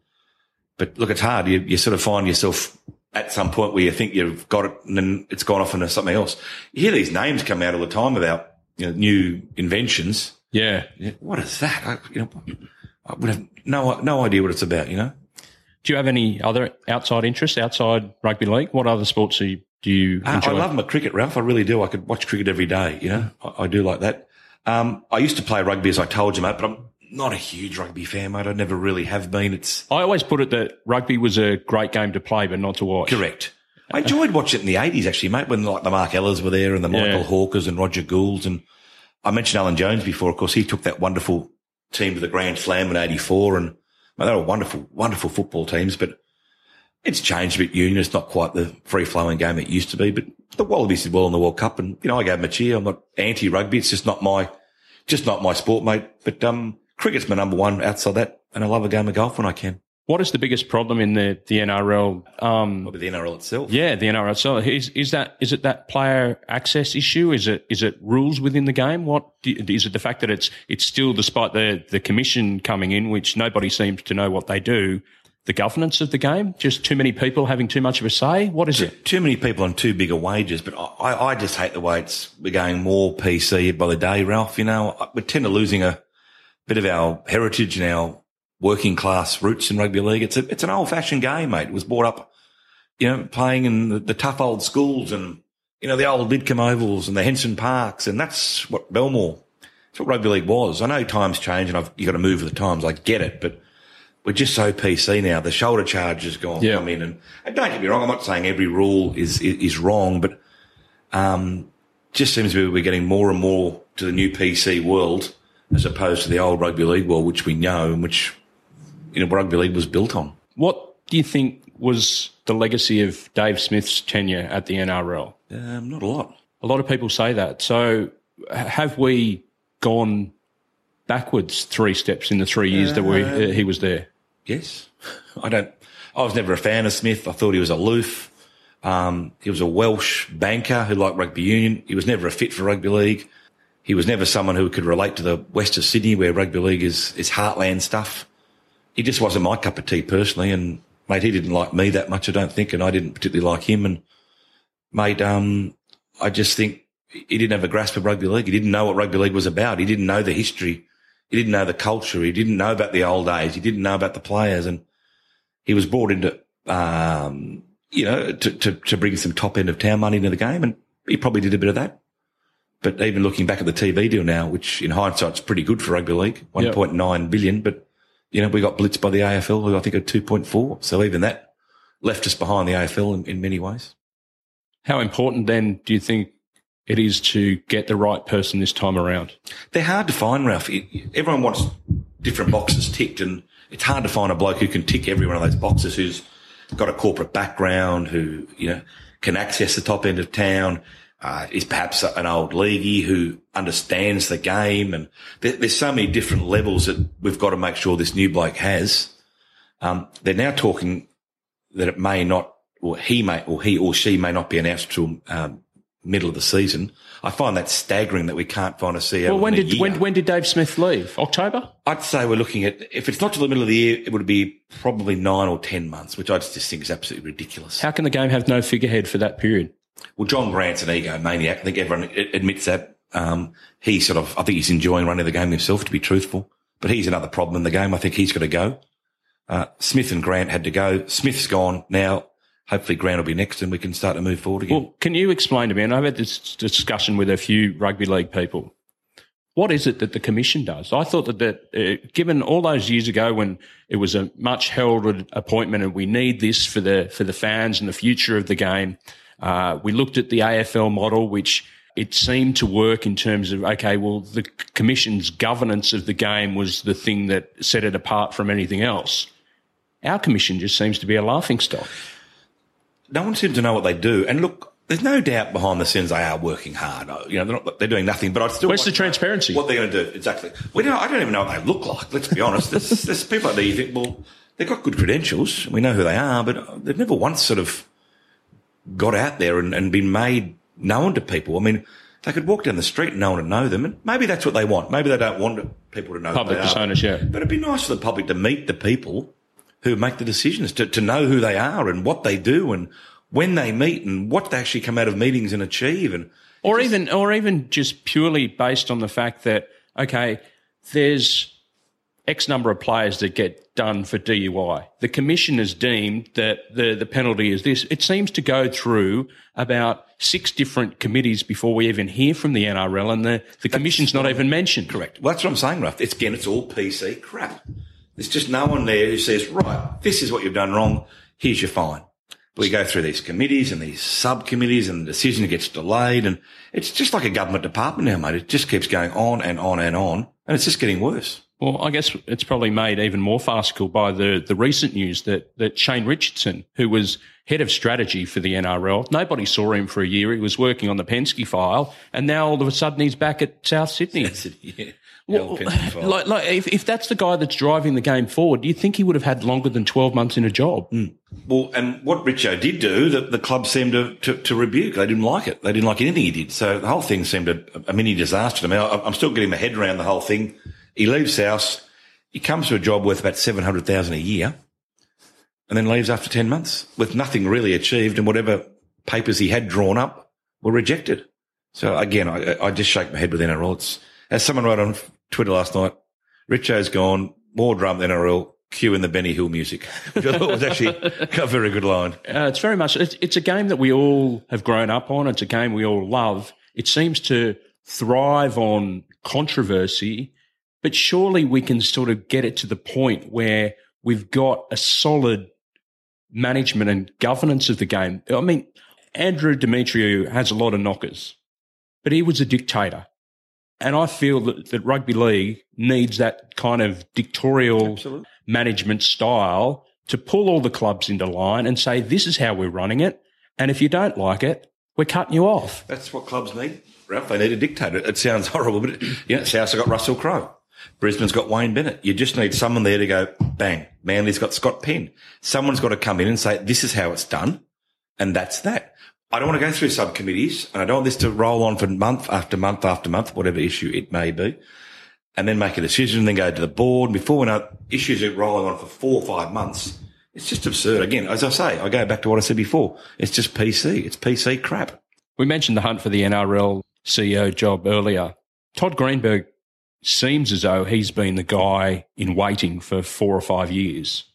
Speaker 2: but look, it's hard. You, you sort of find yourself at some point where you think you've got it, and then it's gone off into something else. You hear these names come out all the time about you know, new inventions.
Speaker 1: Yeah.
Speaker 2: What is that? I, you know, I would have no no idea what it's about. You know.
Speaker 1: Do you have any other outside interests outside rugby league? What other sports do you, do you
Speaker 2: ah, I,
Speaker 1: I
Speaker 2: love my cricket, Ralph. I really do. I could watch cricket every day. You know, I, I do like that. Um, I used to play rugby, as I told you, mate, but I'm not a huge rugby fan, mate. I never really have been. It's
Speaker 1: I always put it that rugby was a great game to play, but not to watch.
Speaker 2: correct. I enjoyed watching it in the eighties, actually, mate, when like the Mark Ellas were there and the Michael
Speaker 1: Yeah.
Speaker 2: Hawkers and Roger Goulds. And I mentioned Alan Jones before. Of course, he took that wonderful team to the Grand Slam in eighty four, and mate, they were wonderful, wonderful football teams. But it's changed a bit. Union, it's not quite the free flowing game it used to be. But the Wallabies did well in the World Cup, and you know, I gave them a cheer. I'm not anti rugby. It's just not my, just not my sport, mate. But um, cricket's my number one outside that, and I love a game of golf when I can.
Speaker 1: What is the biggest problem in the the NRL? Um,
Speaker 2: Probably the NRL itself.
Speaker 1: yeah, the NRL. So is is that is it that player access issue? Is it is it rules within the game? What is it? The fact that it's it's still, despite the the commission coming in, which nobody seems to know what they do, the governance of the game. Just too many people having too much of a say. What is it?
Speaker 2: Too many people on too big a wages, but I, I just hate the way it's we're going more PC by the day, Ralph. You know, we tend to losing a bit of our heritage and our working class roots in rugby league. It's a, it's an old fashioned game, mate. It was brought up, you know, playing in the, the tough old schools and, you know, the old Lidcombe Ovals and the Henson Parks. And that's what Belmore, that's what rugby league was. I know times change and I've, you got to move with the times. I get it, but we're just so PC now. The shoulder charge has gone,
Speaker 1: Yeah.
Speaker 2: come in and, and don't get me wrong. I'm not saying every rule is, is, is wrong, but, um, just seems to be we're getting more and more to the new PC world as opposed to the old rugby league world, which we know and which, you know, rugby league was built on.
Speaker 1: What do you think was the legacy of Dave Smith's tenure at the NRL?
Speaker 2: Um, not a lot.
Speaker 1: A lot of people say that. So have we gone backwards three steps in the three years that we uh, he was there?
Speaker 2: Yes. I don't, I was never a fan of Smith. I thought he was aloof. Um, he was a Welsh banker who liked rugby union. He was never a fit for rugby league. He was never someone who could relate to the west of Sydney where rugby league is, is heartland stuff. He just wasn't my cup of tea personally. And mate, he didn't like me that much, I don't think. And I didn't particularly like him. And mate, um, I just think he didn't have a grasp of rugby league. He didn't know what rugby league was about. He didn't know the history. He didn't know the culture. He didn't know about the old days. He didn't know about the players. And he was brought into, um, you know, to, to, to bring some top end of town money into the game. And he probably did a bit of that. But even looking back at the TV deal now, which in hindsight is pretty good for rugby league, 1.9 billion. But, you know, we got blitzed by the AFL, who I think are 2.4. So even that left us behind the AFL in, in many ways.
Speaker 1: How important then do you think it is to get the right person this time around?
Speaker 2: They're hard to find, Ralph. It- Everyone wants different boxes ticked, and it's hard to find a bloke who can tick every one of those boxes who's got a corporate background, who, you know, can access the top end of town, uh, is perhaps an old leaguey who understands the game. And there, there's so many different levels that we've got to make sure this new bloke has. Um, they're now talking that it may not, or he may, or he or she may not be announced till um, middle of the season. I find that staggering that we can't find a CEO.
Speaker 1: Well, when did when, when did Dave Smith leave? October.
Speaker 2: I'd say we're looking at if it's not till the middle of the year, it would be probably nine or ten months, which I just think is absolutely ridiculous.
Speaker 1: How can the game have no figurehead for that period?
Speaker 2: Well, John Grant's an ego maniac. I think everyone admits that. Um, he sort of, I think he's enjoying running the game himself, to be truthful. But he's another problem in the game. I think he's got to go. Uh, Smith and Grant had to go. Smith's gone now. Hopefully Grant will be next and we can start to move forward again.
Speaker 1: Well, can you explain to me? And I've had this discussion with a few rugby league people. What is it that the commission does? I thought that, that uh, given all those years ago when it was a much heralded appointment and we need this for the for the fans and the future of the game, uh, we looked at the AFL model, which it seemed to work in terms of okay, well, the commission's governance of the game was the thing that set it apart from anything else. Our commission just seems to be a laughing stock.
Speaker 2: No one seems to know what they do. And look, there's no doubt behind the scenes they are working hard. You know, they're, not, they're doing nothing, but I still
Speaker 1: Where's the transparency?
Speaker 2: What they're going to do exactly? We don't. I don't even know what they look like. Let's be honest. There's, there's people out there you think, well, they've got good credentials. We know who they are, but they've never once sort of got out there and, and been made known to people. I mean, they could walk down the street and no one would know them, and maybe that's what they want. Maybe they don't want people to know
Speaker 1: Public personas, yeah.
Speaker 2: But it'd be nice for the public to meet the people who make the decisions, to, to know who they are and what they do and when they meet and what they actually come out of meetings and achieve. And
Speaker 1: or even or even just purely based on the fact that okay, there's X number of players that get done for DUI. The commission has deemed that the the penalty is this. It seems to go through about six different committees before we even hear from the NRL, and the the commission's not even mentioned.
Speaker 2: correct. Well, that's what I'm saying, Ralph. It's again, it's all PC crap. There's just no one there who says, right, this is what you've done wrong. Here's your fine. We go through these committees and these subcommittees and the decision gets delayed. And it's just like a government department now, mate. It just keeps going on and on and on. And it's just getting worse.
Speaker 1: Well, I guess it's probably made even more farcical by the, the recent news that, that Shane Richardson, who was head of strategy for the NRL, nobody saw him for a year. He was working on the Penske file, and now all of a sudden he's back at South Sydney.
Speaker 2: yeah.
Speaker 1: Well, like, like if, if that's the guy that's driving the game forward, do you think he would have had longer than 12 months in a job?
Speaker 2: Mm. Well, and what Richo did do, the, the club seemed to, to, to, rebuke. They didn't like it. They didn't like anything he did. So the whole thing seemed a, a mini disaster to me. I, I'm still getting my head around the whole thing. He leaves South. He comes to a job worth about 700,000 a year and then leaves after 10 months with nothing really achieved and whatever papers he had drawn up were rejected. So again, I, I just shake my head with NRL. It's, as someone wrote on Twitter last night, Richo's gone, more drum than NRL, cue in the Benny Hill music, which I thought was actually a very good line.
Speaker 1: Uh, it's very much, it's, it's a game that we all have grown up on. It's a game we all love. It seems to thrive on controversy, but surely we can sort of get it to the point where we've got a solid management and governance of the game. I mean, Andrew Demetriou has a lot of knockers, but he was a dictator. And I feel that, that rugby league needs that kind of dictatorial Absolutely. management style to pull all the clubs into line and say, this is how we're running it. And if you don't like it, we're cutting you off.
Speaker 2: That's what clubs need, Ralph. They need a dictator. It sounds horrible, but you know, South's got Russell Crowe. Brisbane's got Wayne Bennett. You just need someone there to go, bang. Manly's got Scott Penn. Someone's got to come in and say, this is how it's done. And that's that. I don't want to go through subcommittees and I don't want this to roll on for month after month after month, whatever issue it may be, and then make a decision and then go to the board. Before we know issues are rolling on for four or five months, it's just absurd. Again, as I say, I go back to what I said before. It's just PC. It's PC crap.
Speaker 1: We mentioned the hunt for the NRL CEO job earlier. Todd Greenberg seems as though he's been the guy in waiting for four or five years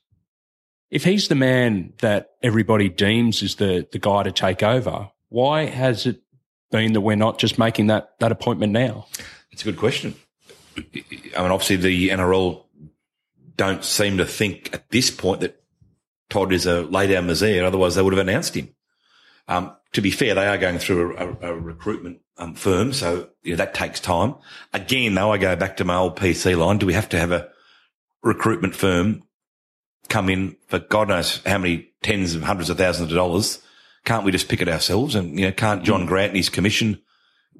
Speaker 1: if he's the man that everybody deems is the, the guy to take over, why has it been that we're not just making that, that appointment now?
Speaker 2: It's a good question. I mean, obviously the NRL don't seem to think at this point that Todd is a lay down. Otherwise they would have announced him. Um, to be fair, they are going through a, a, a recruitment um, firm. So you know, that takes time. Again, though, I go back to my old PC line. Do we have to have a recruitment firm come in for God knows how many tens of hundreds of thousands of dollars. Can't we just pick it ourselves? And, you know, can't John mm. Grant and his commission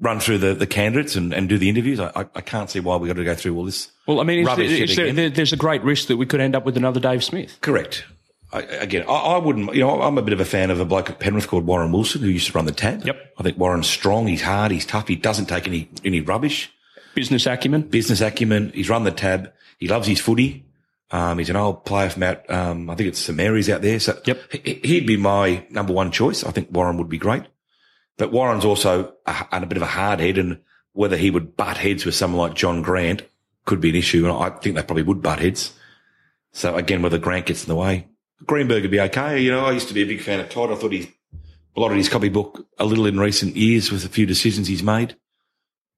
Speaker 2: run through the, the candidates and, and do the interviews? I, I can't see why we've got to go through all this.
Speaker 1: Well, I mean, there, there's a great risk that we could end up with another Dave Smith.
Speaker 2: Correct. I, again, I, I, wouldn't, you know, I'm a bit of a fan of a bloke at Penrith called Warren Wilson who used to run the tab.
Speaker 1: Yep.
Speaker 2: I think Warren's strong. He's hard. He's tough. He doesn't take any, any rubbish.
Speaker 1: Business acumen.
Speaker 2: Business acumen. He's run the tab. He loves his footy. Um, he's an old player from out, um, I think it's St Mary's out there. So
Speaker 1: yep.
Speaker 2: he'd be my number one choice. I think Warren would be great. But Warren's also a, a bit of a hard head and whether he would butt heads with someone like John Grant could be an issue. And I think they probably would butt heads. So again, whether Grant gets in the way, Greenberg would be okay. You know, I used to be a big fan of Todd. I thought he blotted his copybook a little in recent years with a few decisions he's made.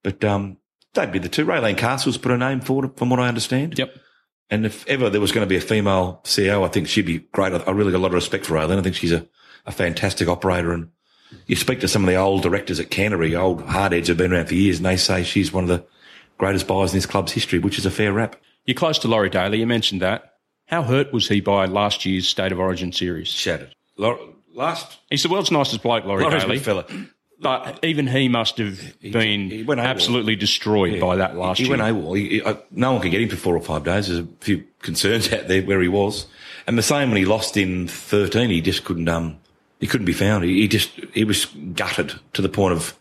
Speaker 2: But, um, they'd be the two. Raelene Castle's put a name forward from what I understand.
Speaker 1: Yep.
Speaker 2: And if ever there was going to be a female CEO, I think she'd be great. I really got a lot of respect for Raelene. I think she's a, a fantastic operator. And you speak to some of the old directors at Canterbury, old hardheads who've been around for years, and they say she's one of the greatest buyers in this club's history, which is a fair rap.
Speaker 1: You're close to Laurie Daley. You mentioned that. How hurt was he by last year's State of Origin series?
Speaker 2: Shattered. Last,
Speaker 1: he's the world's nicest bloke, Laurie
Speaker 2: Laurie's
Speaker 1: Daley.
Speaker 2: fella.
Speaker 1: But even he must have been he, he absolutely destroyed yeah. by that last
Speaker 2: he
Speaker 1: year.
Speaker 2: He went AWOL. He, I, no one could get him for four or five days. There's a few concerns out there where he was. And the same when he lost in 13, he just couldn't, um, he couldn't be found. He, he just, he was gutted to the point of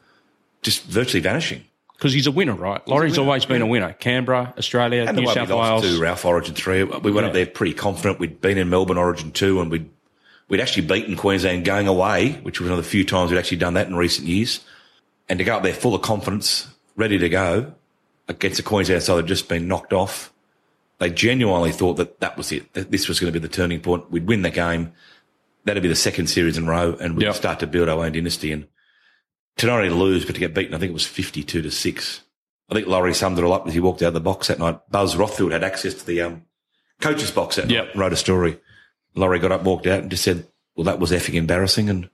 Speaker 2: just virtually vanishing.
Speaker 1: Because he's a winner, right? Laurie's always been a winner. Canberra, Australia,
Speaker 2: and
Speaker 1: New
Speaker 2: the
Speaker 1: South Wales.
Speaker 2: To Ralph Origin 3. We went yeah. up there pretty confident. We'd been in Melbourne Origin 2 and we'd, we'd actually beaten Queensland going away, which was one of the few times we'd actually done that in recent years and to go up there full of confidence, ready to go against a Queensland side that had just been knocked off. They genuinely thought that that was it. That this was going to be the turning point. We'd win the game. That'd be the second series in a row and we'd yep. start to build our own dynasty. And to not only lose, but to get beaten, I think it was 52 to six. I think Laurie summed it all up as he walked out of the box that night. Buzz Rothfield had access to the, um, coach's box that
Speaker 1: yep.
Speaker 2: night, wrote a story. Laurie got up, walked out and just said, well, that was effing embarrassing. And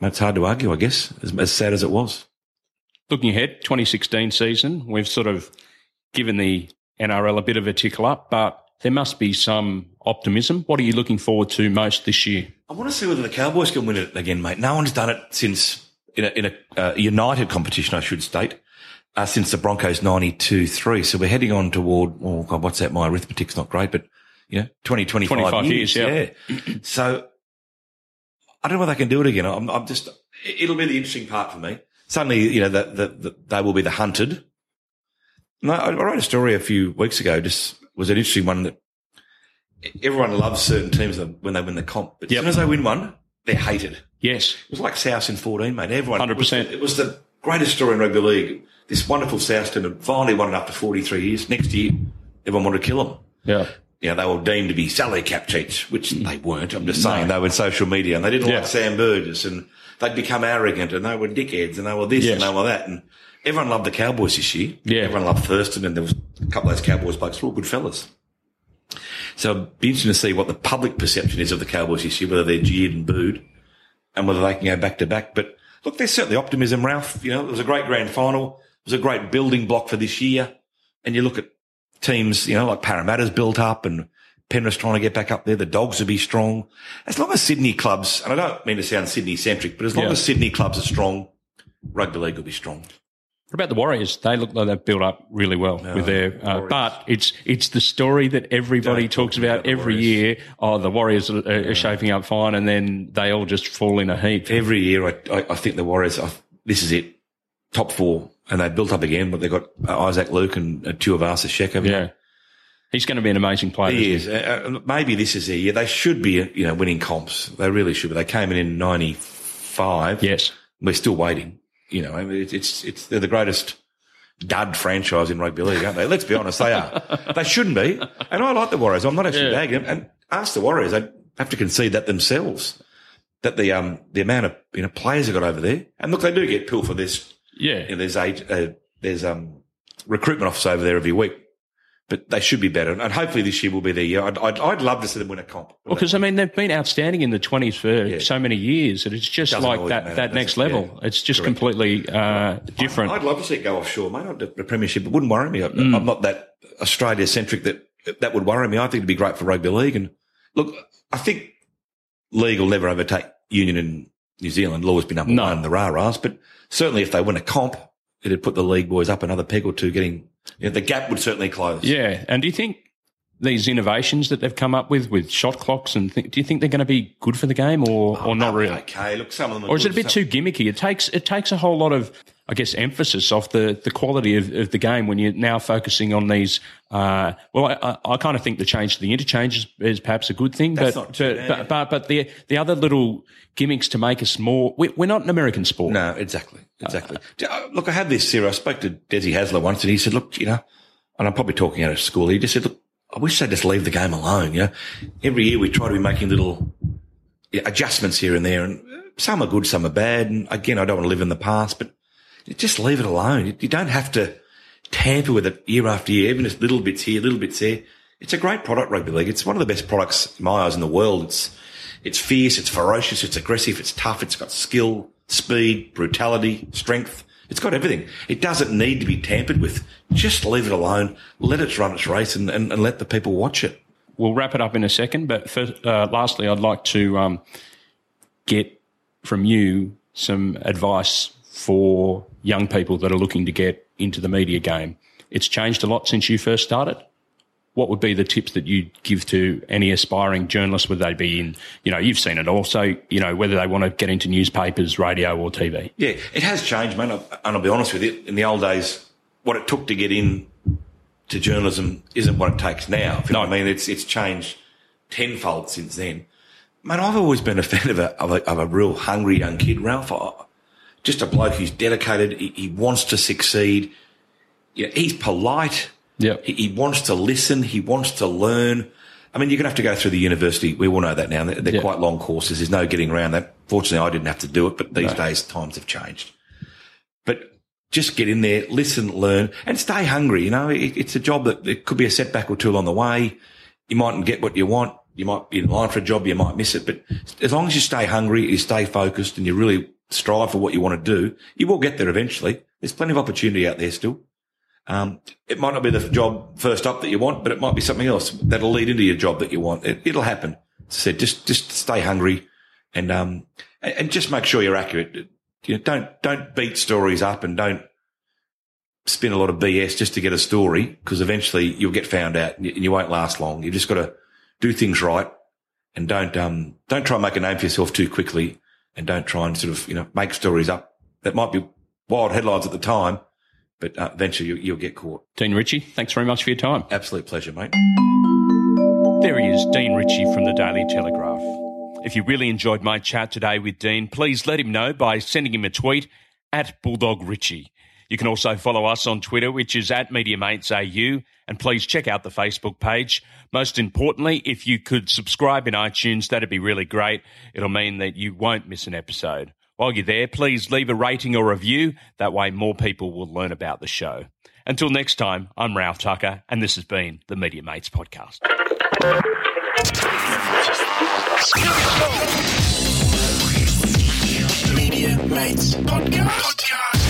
Speaker 2: it's hard to argue, I guess, as, as sad as it was.
Speaker 1: Looking ahead, 2016 season, we've sort of given the NRL a bit of a tickle up, but there must be some optimism. What are you looking forward to most this year?
Speaker 2: I want to see whether the Cowboys can win it again, mate. No one's done it since in a, in a uh, United competition, I should state, uh, since the Broncos 92-3. So we're heading on toward, oh God, what's that? My arithmetic's not great, but you know, 20, 25,
Speaker 1: 25 years,
Speaker 2: years yeah. so I don't know whether they can do it again. I'm, I'm just, it'll be the interesting part for me. Suddenly, you know, that the, the, they will be the hunted. No, I wrote a story a few weeks ago. Just was an interesting one that everyone loves certain teams when they win the comp, but yep. as soon as they win one, they're hated.
Speaker 1: Yes,
Speaker 2: it was like South in fourteen, mate. Everyone,
Speaker 1: hundred percent.
Speaker 2: It was the greatest story in rugby league. This wonderful South team had finally won it after forty three years. Next year, everyone wanted to kill them.
Speaker 1: Yeah.
Speaker 2: You know, they were deemed to be salary cap cheats, which mm. they weren't. I'm just saying no. they were in social media and they didn't yeah. like Sam Burgess and they'd become arrogant and they were dickheads and they were this yes. and they were that. And everyone loved the Cowboys this year.
Speaker 1: Yeah.
Speaker 2: Everyone loved Thurston and there was a couple of those Cowboys blokes were all good fellas. So it'd be interesting to see what the public perception is of the Cowboys this year, whether they're jeered and booed and whether they can go back to back. But look, there's certainly optimism, Ralph. You know, it was a great grand final. It was a great building block for this year. And you look at teams, you know, like Parramatta's built up and Penrith's trying to get back up there. The Dogs will be strong. As long as Sydney clubs, and I don't mean to sound Sydney centric, but as long yeah. as Sydney clubs are strong, rugby league will be strong.
Speaker 1: What about the Warriors? They look like they've built up really well no, with their, uh, but it's it's the story that everybody Don't talks about, about every Warriors. year. Oh, the Warriors are, are yeah. shaping up fine, and then they all just fall in a heap.
Speaker 2: Every year, I, I, I think the Warriors. I, this is it, top four, and they built up again. But they got uh, Isaac Luke and uh, Tuivasa Sheck.
Speaker 1: Yeah. He's going to be an amazing player.
Speaker 2: He is. Uh, uh, maybe this is the year. They should be, uh, you know, winning comps. They really should be. They came in in 95.
Speaker 1: Yes.
Speaker 2: We're still waiting. You know, it's, it's, it's, they're the greatest dud franchise in rugby league, aren't they? Let's be honest, they are. they shouldn't be. And I like the Warriors. I'm not actually yeah. bagging them. And ask the Warriors, they have to concede that themselves. That the, um, the amount of, you know, players they've got over there. And look, they do get pill for this.
Speaker 1: Yeah.
Speaker 2: You know, there's age, uh, there's, um, recruitment office over there every week but they should be better. And hopefully this year will be their year. I'd, I'd, I'd love to see them win a comp.
Speaker 1: Well, because I mean they've been outstanding in the twenties for yeah. so many years, and it's just Doesn't like that that next level. Yeah. It's just Correct. completely uh, different.
Speaker 2: I'd, I'd, love to see it go offshore, mate. The, the premiership, it wouldn't worry me. Mm. I'm not that Australia centric that that would worry me. I think it'd be great for rugby league. And look, I think league will never overtake union in New Zealand. Law's been number no. one in the rah-rahs, but certainly if they win a comp, it'd put the league boys up another peg or two getting yeah, the gap would certainly close.
Speaker 1: Yeah. And do you think these innovations that they've come up with, with shot clocks, and th- do you think they're going to be good for the game or, oh, or not really?
Speaker 2: Okay. Look, some of them
Speaker 1: Or is it a bit too gimmicky? It takes, it takes a whole lot of, I guess, emphasis off the, the quality of, of the game when you're now focusing on these. Uh, well, I, I, I kind of think the change to the interchange is, is perhaps a good thing,
Speaker 2: That's
Speaker 1: but,
Speaker 2: not too
Speaker 1: but, but, but the, the other little gimmicks to make us more, we, are not an American sport.
Speaker 2: No, exactly. Exactly. Uh, look, I had this here. I spoke to Desi Hasler once and he said, look, you know, and I'm probably talking out of school. He just said, look, I wish they'd just leave the game alone. You know, every year we try to be making little adjustments here and there and some are good, some are bad. And again, I don't want to live in the past, but just leave it alone. You don't have to tamper with it year after year, even just little bits here, little bits there. It's a great product, rugby league. It's one of the best products in my eyes in the world. It's, it's fierce, it's ferocious, it's aggressive, it's tough, it's got skill, speed, brutality, strength. It's got everything. It doesn't need to be tampered with. Just leave it alone. Let it run its race and, and, and let the people watch it.
Speaker 1: We'll wrap it up in a second. But uh, lastly, I'd like to um, get from you some advice for young people that are looking to get into the media game. It's changed a lot since you first started what would be the tips that you'd give to any aspiring journalist? Would they be in, you know, you've seen it also, you know, whether they want to get into newspapers, radio or TV?
Speaker 2: Yeah, it has changed, man. And I'll be honest with you. In the old days, what it took to get in to journalism isn't what it takes now. If you no. know what I mean? It's, it's changed tenfold since then. Man, I've always been a fan of a, of a, of a real hungry young kid, Ralph. Just a bloke who's dedicated. He, he wants to succeed. You know, he's polite
Speaker 1: yeah.
Speaker 2: He, he, wants to listen. He wants to learn. I mean, you're going to have to go through the university. We all know that now. They're, they're yeah. quite long courses. There's no getting around that. Fortunately, I didn't have to do it, but these no. days times have changed. But just get in there, listen, learn, and stay hungry. You know, it, it's a job that it could be a setback or two along the way. You mightn't get what you want. You might be in line for a job. You might miss it. But as long as you stay hungry, you stay focused and you really strive for what you want to do, you will get there eventually. There's plenty of opportunity out there still. Um, it might not be the job first up that you want, but it might be something else that'll lead into your job that you want. It, will happen. Said, just, just stay hungry and, um, and just make sure you're accurate. You know, don't, don't beat stories up and don't spin a lot of BS just to get a story because eventually you'll get found out and you won't last long. You've just got to do things right and don't, um, don't try and make a name for yourself too quickly and don't try and sort of, you know, make stories up that might be wild headlines at the time, but uh, eventually you, you'll get caught.
Speaker 1: Dean Ritchie, thanks very much for your time.
Speaker 2: Absolute pleasure, mate.
Speaker 1: There he is, Dean Ritchie from the Daily Telegraph. If you really enjoyed my chat today with Dean, please let him know by sending him a tweet at Bulldog Ritchie. You can also follow us on Twitter, which is at MediaMatesAU, and please check out the Facebook page. Most importantly, if you could subscribe in iTunes, that'd be really great. It'll mean that you won't miss an episode. While you're there, please leave a rating or review. That way, more people will learn about the show. Until next time, I'm Ralph Tucker, and this has been the Media Mates Podcast. Media Mates Podcast.